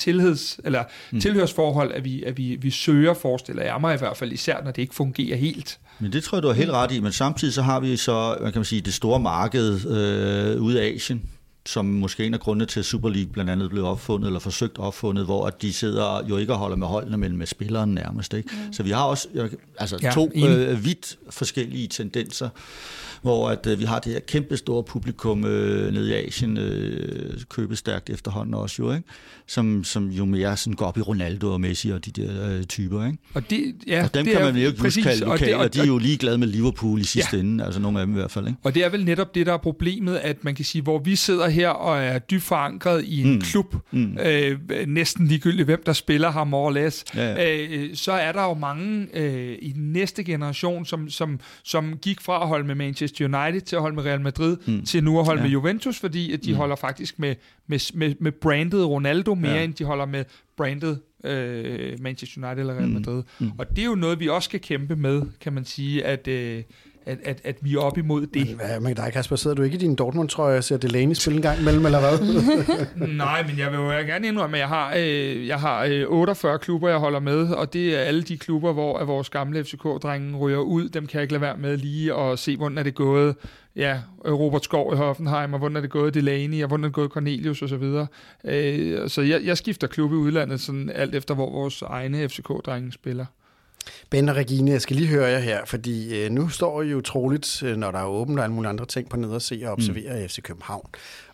tilheds, eller mm. tilhørsforhold, at vi, at vi, vi søger, forestiller jeg mig i hvert fald, især når det ikke fungerer helt. Men det tror jeg, du har helt ret i, men samtidig så har vi så, hvad kan man sige, det store marked øh, ude af Asien, som måske en af grundene til, at Super League blandt andet blev opfundet, eller forsøgt opfundet, hvor at de sidder jo ikke og holder med holdene, men med spilleren nærmest. Ikke? Mm. Så vi har også altså, ja, to øh, vidt forskellige tendenser hvor at, øh, vi har det her kæmpe store publikum øh, nede i Asien, øh, købestærkt efterhånden også jo, ikke? Som, som jo mere sådan går op i Ronaldo og Messi og de der øh, typer. Ikke? Og, det, ja, og dem det kan man jo ikke præcis, kalde lokale, og, det, og, og de er jo ligeglade med Liverpool i sidste ja. ende, altså nogle af dem i hvert fald. Ikke? Og det er vel netop det, der er problemet, at man kan sige, hvor vi sidder her og er dybt forankret i en mm. klub, mm. Øh, næsten ligegyldigt hvem der spiller ham more or less, ja, ja. Øh, så er der jo mange øh, i den næste generation, som, som, som gik fra at holde med Manchester Manchester United til at holde med Real Madrid, mm. til nu at holde ja. med Juventus, fordi at de mm. holder faktisk med, med, med, med brandet Ronaldo mere, ja. end de holder med brandet øh, Manchester United eller Real mm. Madrid. Mm. Mm. Og det er jo noget, vi også skal kæmpe med, kan man sige, at... Øh, at, at, at vi er op imod det. Men, hvad dig, Kasper? Sidder du ikke i din Dortmund-trøje og ser Delaney spille en gang imellem, eller hvad? <laughs> Nej, men jeg vil jo gerne indrømme, at jeg har, øh, jeg har øh, 48 klubber, jeg holder med, og det er alle de klubber, hvor at vores gamle FCK-drenge ryger ud. Dem kan jeg ikke lade være med lige og se, hvordan er det gået. Ja, Robert Skov i Hoffenheim, og hvordan er det gået Delaney, og hvordan er det gået Cornelius osv. Så, øh, så jeg, jeg skifter klub i udlandet, sådan alt efter, hvor vores egne FCK-drenge spiller. Ben og Regine, jeg skal lige høre jer her, fordi øh, nu står I jo troligt, øh, når der er åbent og alle mulige andre ting på ned og se og observere mm. FC København.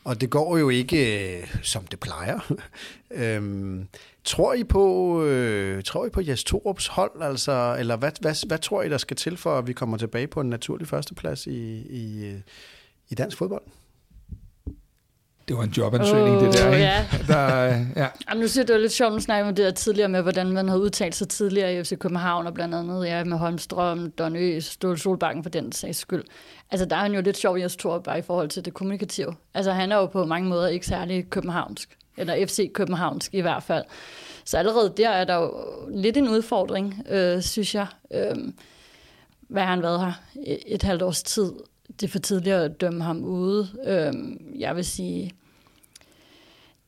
Og det går jo ikke, øh, som det plejer. <laughs> øhm, tror I på, øh, tror I på Jes Torups hold, altså, eller hvad, hvad, hvad tror I, der skal til for, at vi kommer tilbage på en naturlig førsteplads i, i, øh, i dansk fodbold? Det var en jobansøgning, oh, det der, ikke? Ja. <laughs> Der, ja. Jamen, nu jeg, det var lidt sjovt at snakke om det der tidligere med, hvordan man havde udtalt sig tidligere i FC København, og blandt andet ja, med Holmstrøm, Don Ø, Ståle Solbakken for den sags skyld. Altså, der er han jo lidt sjov, Jes Thor, bare i forhold til det kommunikative. Altså, han er jo på mange måder ikke særlig københavnsk, eller FC Københavnsk i hvert fald. Så allerede der er der jo lidt en udfordring, øh, synes jeg. Øh, hvad har han været her? Et, et halvt års tid det er for tidligt at dømme ham ude. Øhm, jeg vil sige,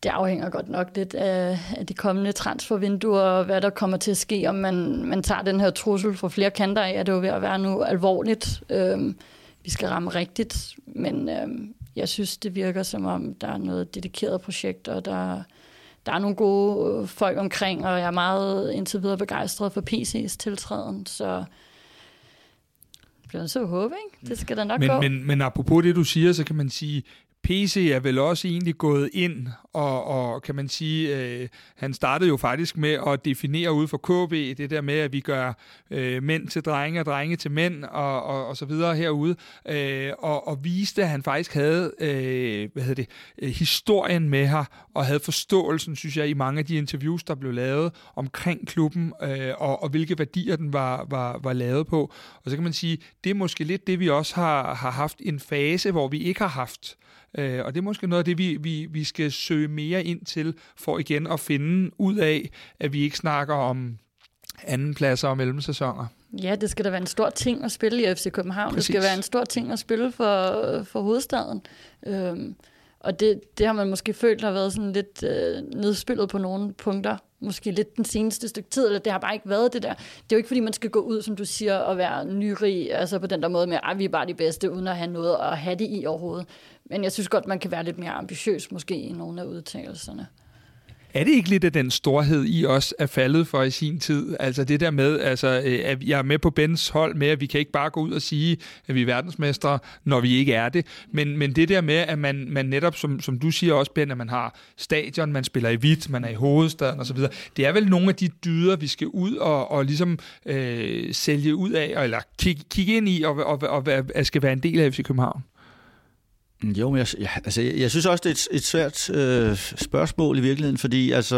det afhænger godt nok lidt af, af de kommende transfervinduer, og hvad der kommer til at ske, om man, man tager den her trussel fra flere kanter af, at det er jo ved at være nu alvorligt. Øhm, vi skal ramme rigtigt, men øhm, jeg synes, det virker som om, der er noget dedikeret projekt, og der, der er nogle gode øh, folk omkring, og jeg er meget indtil videre begejstret for PC's tiltræden, så bliver så håbe, ikke? Det skal da nok men, gå. Men, men apropos det, du siger, så kan man sige, PC er vel også egentlig gået ind, og, og kan man sige, øh, han startede jo faktisk med at definere ud for KB, det der med, at vi gør øh, mænd til drenge og drenge til mænd, og, og, og så videre herude, øh, og, og viste, at han faktisk havde øh, hvad hedder det, øh, historien med her, og havde forståelsen, synes jeg, i mange af de interviews, der blev lavet omkring klubben, øh, og, og hvilke værdier den var, var, var lavet på. Og så kan man sige, det er måske lidt det, vi også har, har haft en fase, hvor vi ikke har haft. Øh, og det er måske noget af det, vi, vi, vi skal søge mere ind til, for igen at finde ud af, at vi ikke snakker om andenpladser og mellemsæsoner. Ja, det skal da være en stor ting at spille i FC København. Præcis. Det skal være en stor ting at spille for, for hovedstaden. Øhm, og det, det har man måske følt har været sådan lidt øh, nedspillet på nogle punkter. Måske lidt den seneste stykke tid, eller det har bare ikke været det der. Det er jo ikke, fordi man skal gå ud, som du siger, og være nyrig, altså på den der måde med, at vi er bare de bedste, uden at have noget at have det i overhovedet. Men jeg synes godt, man kan være lidt mere ambitiøs måske i nogle af udtalelserne. Er det ikke lidt af den storhed, I også er faldet for i sin tid? Altså det der med, altså, at jeg er med på Bens hold med, at vi kan ikke bare gå ud og sige, at vi er verdensmestre, når vi ikke er det. Men, men det der med, at man, man netop, som, som du siger også, Ben, at man har stadion, man spiller i hvidt, man er i hovedstaden osv., det er vel nogle af de dyder, vi skal ud og, og ligesom øh, sælge ud af, eller kigge, kig ind i, og, og, og, og skal være en del af FC København. Jo, men jeg, ja, altså, jeg, jeg synes også, det er et, et svært øh, spørgsmål i virkeligheden, fordi altså,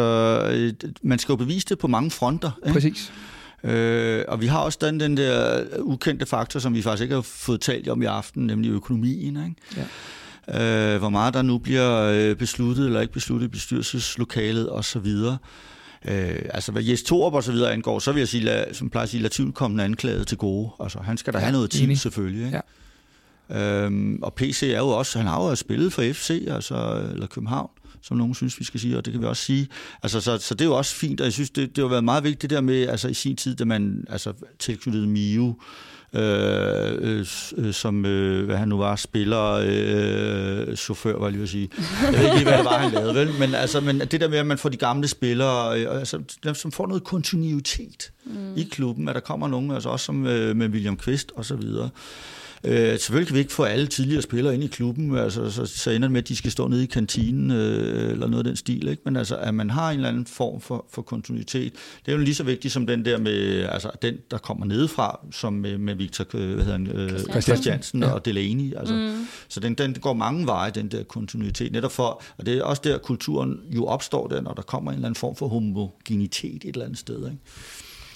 øh, man skal jo bevise det på mange fronter. Ikke? Præcis. Øh, og vi har også den, den der ukendte faktor, som vi faktisk ikke har fået talt om i aften, nemlig økonomien. Ikke? Ja. Øh, hvor meget der nu bliver øh, besluttet eller ikke besluttet i bestyrelseslokalet osv. Øh, altså hvad Jes Torup og så videre angår, så vil jeg sige, lad, som plejer at sige, lad tvivlkommende anklaget til gode. Altså han skal da ja, have noget tid selvfølgelig. Ikke? Ja. Øhm, og PC er jo også, han har jo spillet for FC, altså, eller København, som nogen synes, vi skal sige, og det kan vi også sige. Altså, så, så det er jo også fint, og jeg synes, det, det har været meget vigtigt det der med, altså i sin tid, da man altså, tilknyttede Mio, øh, øh, øh, som, øh, hvad han nu var, spiller, øh, chauffør, var jeg lige at sige. Jeg ved ikke lige, hvad det var, han lavede, vel? Men, altså, men det der med, at man får de gamle spillere, øh, altså, som får noget kontinuitet mm. i klubben, at der kommer nogen, altså også som øh, med William Kvist og så videre. Øh, selvfølgelig kan vi ikke få alle tidligere spillere ind i klubben, altså, så, så ender det med, at de skal stå nede i kantinen øh, eller noget af den stil. Ikke? Men altså, at man har en eller anden form for, for kontinuitet, det er jo lige så vigtigt som den der med, altså den, der kommer nedefra, som med, med Victor øh, hvad hedder han, øh, Christiansen ja. og Delaney. Altså, mm. Så den, den går mange veje, den der kontinuitet, netop for, og det er også der, kulturen jo opstår, der, når der kommer en eller anden form for homogenitet et eller andet sted. Ikke?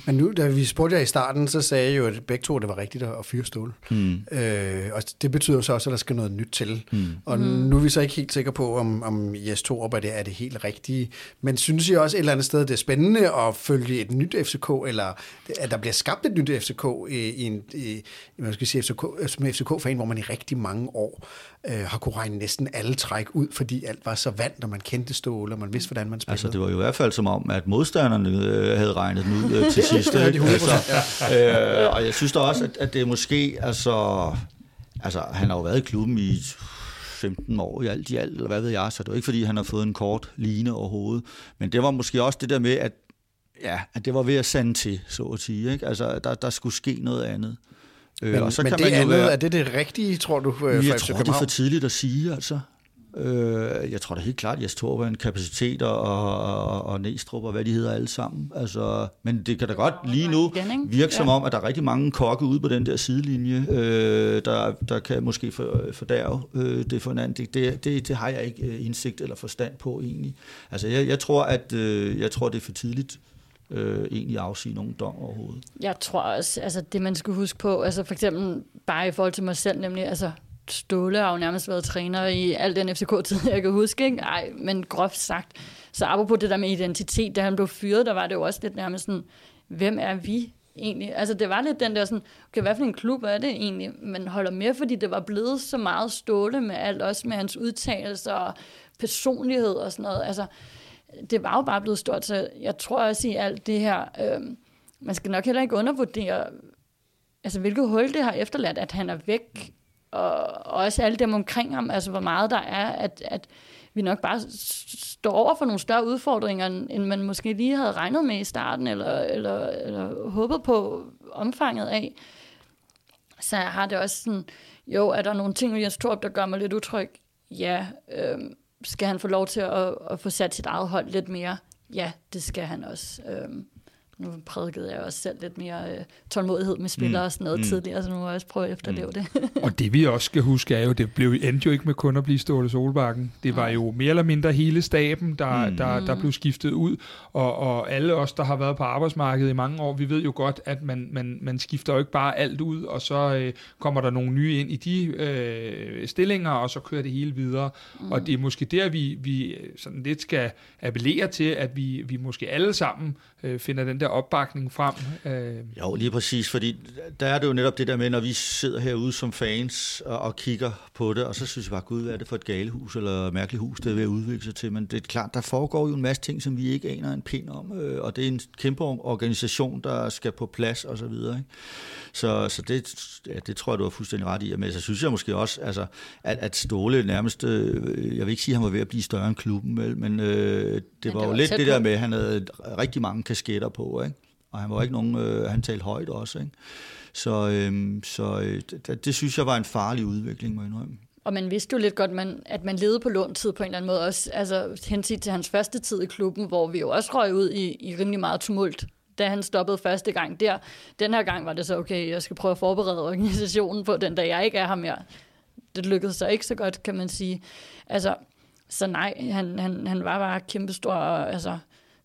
Men nu, da vi spurgte jer i starten, så sagde jeg jo, at begge to, det var rigtigt at fyre Ståle. Mm. Øh, og det betyder så også, at der skal noget nyt til. Mm. Og mm. nu er vi så ikke helt sikre på, om, om Jes Torup er det, er det helt rigtige. Men synes I også et eller andet sted, det er spændende at følge et nyt FCK, eller at der bliver skabt et nyt FCK i, i en, i, man skal sige FCK, som FCK-fan, hvor man i rigtig mange år øh, har kunne regne næsten alle træk ud, fordi alt var så vant, når man kendte Ståle, og man vidste, hvordan man spillede. Altså, det var jo i hvert fald som om, at modstanderne øh, havde regnet den ud øh, til <laughs> sidst. ja, de altså, øh, og jeg synes da også, at, at det måske, altså, altså, han har jo været i klubben i 15 år i alt i alt, eller hvad ved jeg, så det er jo ikke, fordi han har fået en kort line overhovedet. Men det var måske også det der med, at, ja, at det var ved at sande til, så at sige. Ikke? Altså, der, der skulle ske noget andet. Øh, men, og så men kan det man jo andet, være, er det det rigtige, tror du, for Jeg tror, det er for tidligt at sige, altså. Øh, jeg tror da helt klart, at Jes Torp en kapacitet og, og, og Næstrup og hvad de hedder alle sammen. Altså, men det kan da godt lige nu virke som om, at der er rigtig mange kokke ude på den der sidelinje, øh, der, der kan måske fordærve øh, det for en anden. Det, det, det har jeg ikke øh, indsigt eller forstand på egentlig. Altså, jeg, jeg, tror, at, øh, jeg tror, det er for tidligt øh, egentlig afsige nogen dom overhovedet. Jeg tror også, altså det man skal huske på, altså for eksempel bare i forhold til mig selv, nemlig altså Ståle har jo nærmest været træner i al den FCK-tid, jeg kan huske, ikke? Ej, men groft sagt. Så apropos det der med identitet, da han blev fyret, der var det jo også lidt nærmest sådan, hvem er vi egentlig? Altså det var lidt den der sådan, okay, hvad for en klub er det egentlig? Man holder med, fordi det var blevet så meget Ståle med alt, også med hans udtalelser og personlighed og sådan noget. Altså, det var jo bare blevet stort, så jeg tror også i alt det her, øh, man skal nok heller ikke undervurdere, altså hvilket hul det har efterladt, at han er væk, og, og også alle dem omkring ham, altså hvor meget der er, at, at vi nok bare står over for nogle større udfordringer, end man måske lige havde regnet med i starten, eller, eller, eller håbet på omfanget af. Så har det også sådan, jo, er der nogle ting i tror, der gør mig lidt utryg? ja, øh, skal han få lov til at, at få sat sit eget hold lidt mere? Ja, det skal han også. Øhm, nu prædikede jeg også selv lidt mere øh, tålmodighed med spillere mm. og sådan noget mm. tidligere, så nu må jeg også prøve at efterleve mm. det. og det vi også skal huske er jo, det blev, endte jo ikke med kun at blive Ståle Solbakken. Det var jo mere eller mindre hele staben, der, mm. der, der blev skiftet ud, og, og alle os, der har været på arbejdsmarkedet i mange år, vi ved jo godt, at man, man, man skifter jo ikke bare alt ud, og så øh, kommer der nogle nye ind i de øh, stillinger, og så kører det hele videre. Mm. Og det er måske der, vi, vi sådan lidt skal appellere til, at vi, vi måske alle sammen øh, finder den der opbakning frem. Øh. Jo, lige præcis, fordi der er det jo netop det der med, når vi sidder herude som fans og, og kigger på det, og så synes vi bare, gud, hvad er det for et galehus eller mærkeligt hus, det er ved at udvikle sig til. Men det er klart, der foregår jo en masse ting, som vi ikke aner en pind om, øh, og det er en kæmpe organisation, der skal på plads og så videre. Ikke? Så, så det, ja, det tror jeg, du har fuldstændig ret i. Men så synes jeg måske også, altså, at, at Ståle nærmest, øh, jeg vil ikke sige, at han var ved at blive større end klubben, vel, men øh, det, det var, var jo lidt det der med, at han havde rigtig mange kasketter på, ikke? og han var ikke nogen, øh, han talte højt også. Ikke? Så, øh, så øh, det, det synes jeg var en farlig udvikling, må jeg indrømme. Og man vidste jo lidt godt, man, at man levede på låntid på en eller anden måde, også altså, henset til hans første tid i klubben, hvor vi jo også røg ud i, i rimelig meget tumult da han stoppede første gang der. Den her gang var det så, okay, jeg skal prøve at forberede organisationen på den dag, jeg ikke er her mere. Det lykkedes så ikke så godt, kan man sige. Altså, så nej, han, han, han var bare kæmpestor, altså,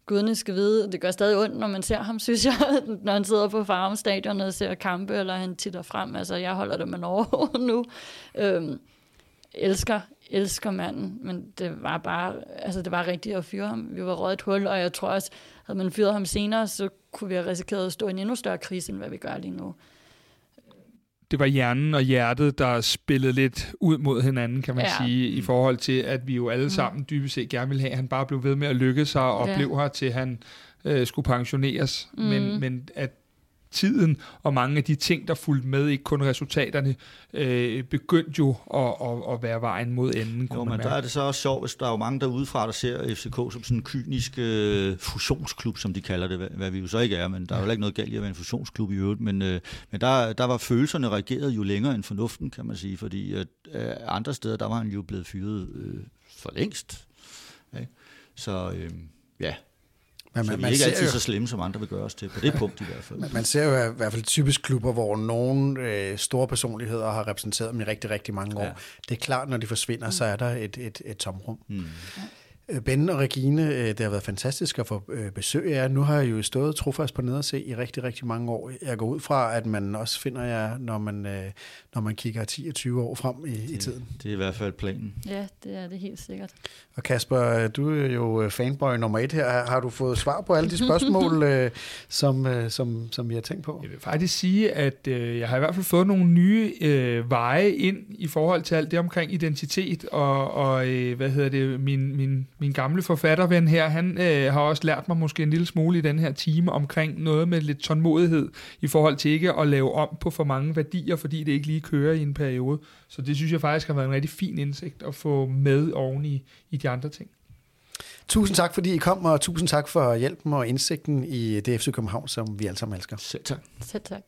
gudene skal vide, det gør stadig ondt, når man ser ham, <laughs> synes jeg, når han sidder på farmstadion og ser kampe, eller han titter frem. Altså, jeg holder det med Norge <laughs> nu. Øhm, elsker, elsker manden, men det var bare, altså det var rigtigt at fyre ham. Vi var røget et hul, og jeg tror også, havde man fyret ham senere, så kunne vi have risikeret at stå i en endnu større krise, end hvad vi gør lige nu. Det var hjernen og hjertet, der spillede lidt ud mod hinanden, kan man ja. sige, i forhold til, at vi jo alle mm. sammen dybest set gerne ville have, at han bare blev ved med at lykke sig og ja. blev her til han øh, skulle pensioneres. Mm. Men, men at tiden og mange af de ting, der fulgte med, ikke kun resultaterne, øh, begyndte jo at, at, at være vejen mod enden. Jo, men der er det så også sjovt, hvis der er jo mange der udefra, der ser FCK som sådan en kynisk øh, fusionsklub, som de kalder det, hvad, hvad vi jo så ikke er, men der er jo ikke noget galt i at være en fusionsklub i øvrigt, men, øh, men der, der var følelserne reageret jo længere end fornuften, kan man sige, fordi at, øh, andre steder, der var han jo blevet fyret øh, for længst. Okay? Så øh, ja, men man, så vi er ikke altid jo, så slemme, som andre vil gøre os til, på det punkt i hvert fald. Man, man ser jo i hvert fald typisk klubber, hvor nogle øh, store personligheder har repræsenteret dem i rigtig, rigtig mange år. Ja. Det er klart, når de forsvinder, så er der et, et, et tomrum. Mm. Øh, ben og Regine, øh, det har været fantastisk at få øh, besøg af jer. Nu har jeg jo stået trofast på nederse i rigtig, rigtig mange år. Jeg går ud fra, at man også finder jer, når man, når man kigger 10 20 år frem i, det, i tiden. Det er i hvert fald planen. Ja, det er det helt sikkert. Og Kasper, du er jo fanboy nummer et her. Har du fået svar på alle de spørgsmål, <laughs> som, som, som vi har tænkt på? Jeg vil faktisk sige, at jeg har i hvert fald fået nogle nye øh, veje ind i forhold til alt det omkring identitet og, og øh, hvad hedder det, min, min min gamle forfatterven her, han øh, har også lært mig måske en lille smule i den her time omkring noget med lidt tålmodighed i forhold til ikke at lave om på for mange værdier, fordi det ikke lige kører i en periode. Så det synes jeg faktisk har været en rigtig fin indsigt at få med oven i, i de andre ting. Tusind tak, fordi I kom, og tusind tak for hjælpen og indsigten i DFC København, som vi alle sammen elsker. Selv tak. Selv tak.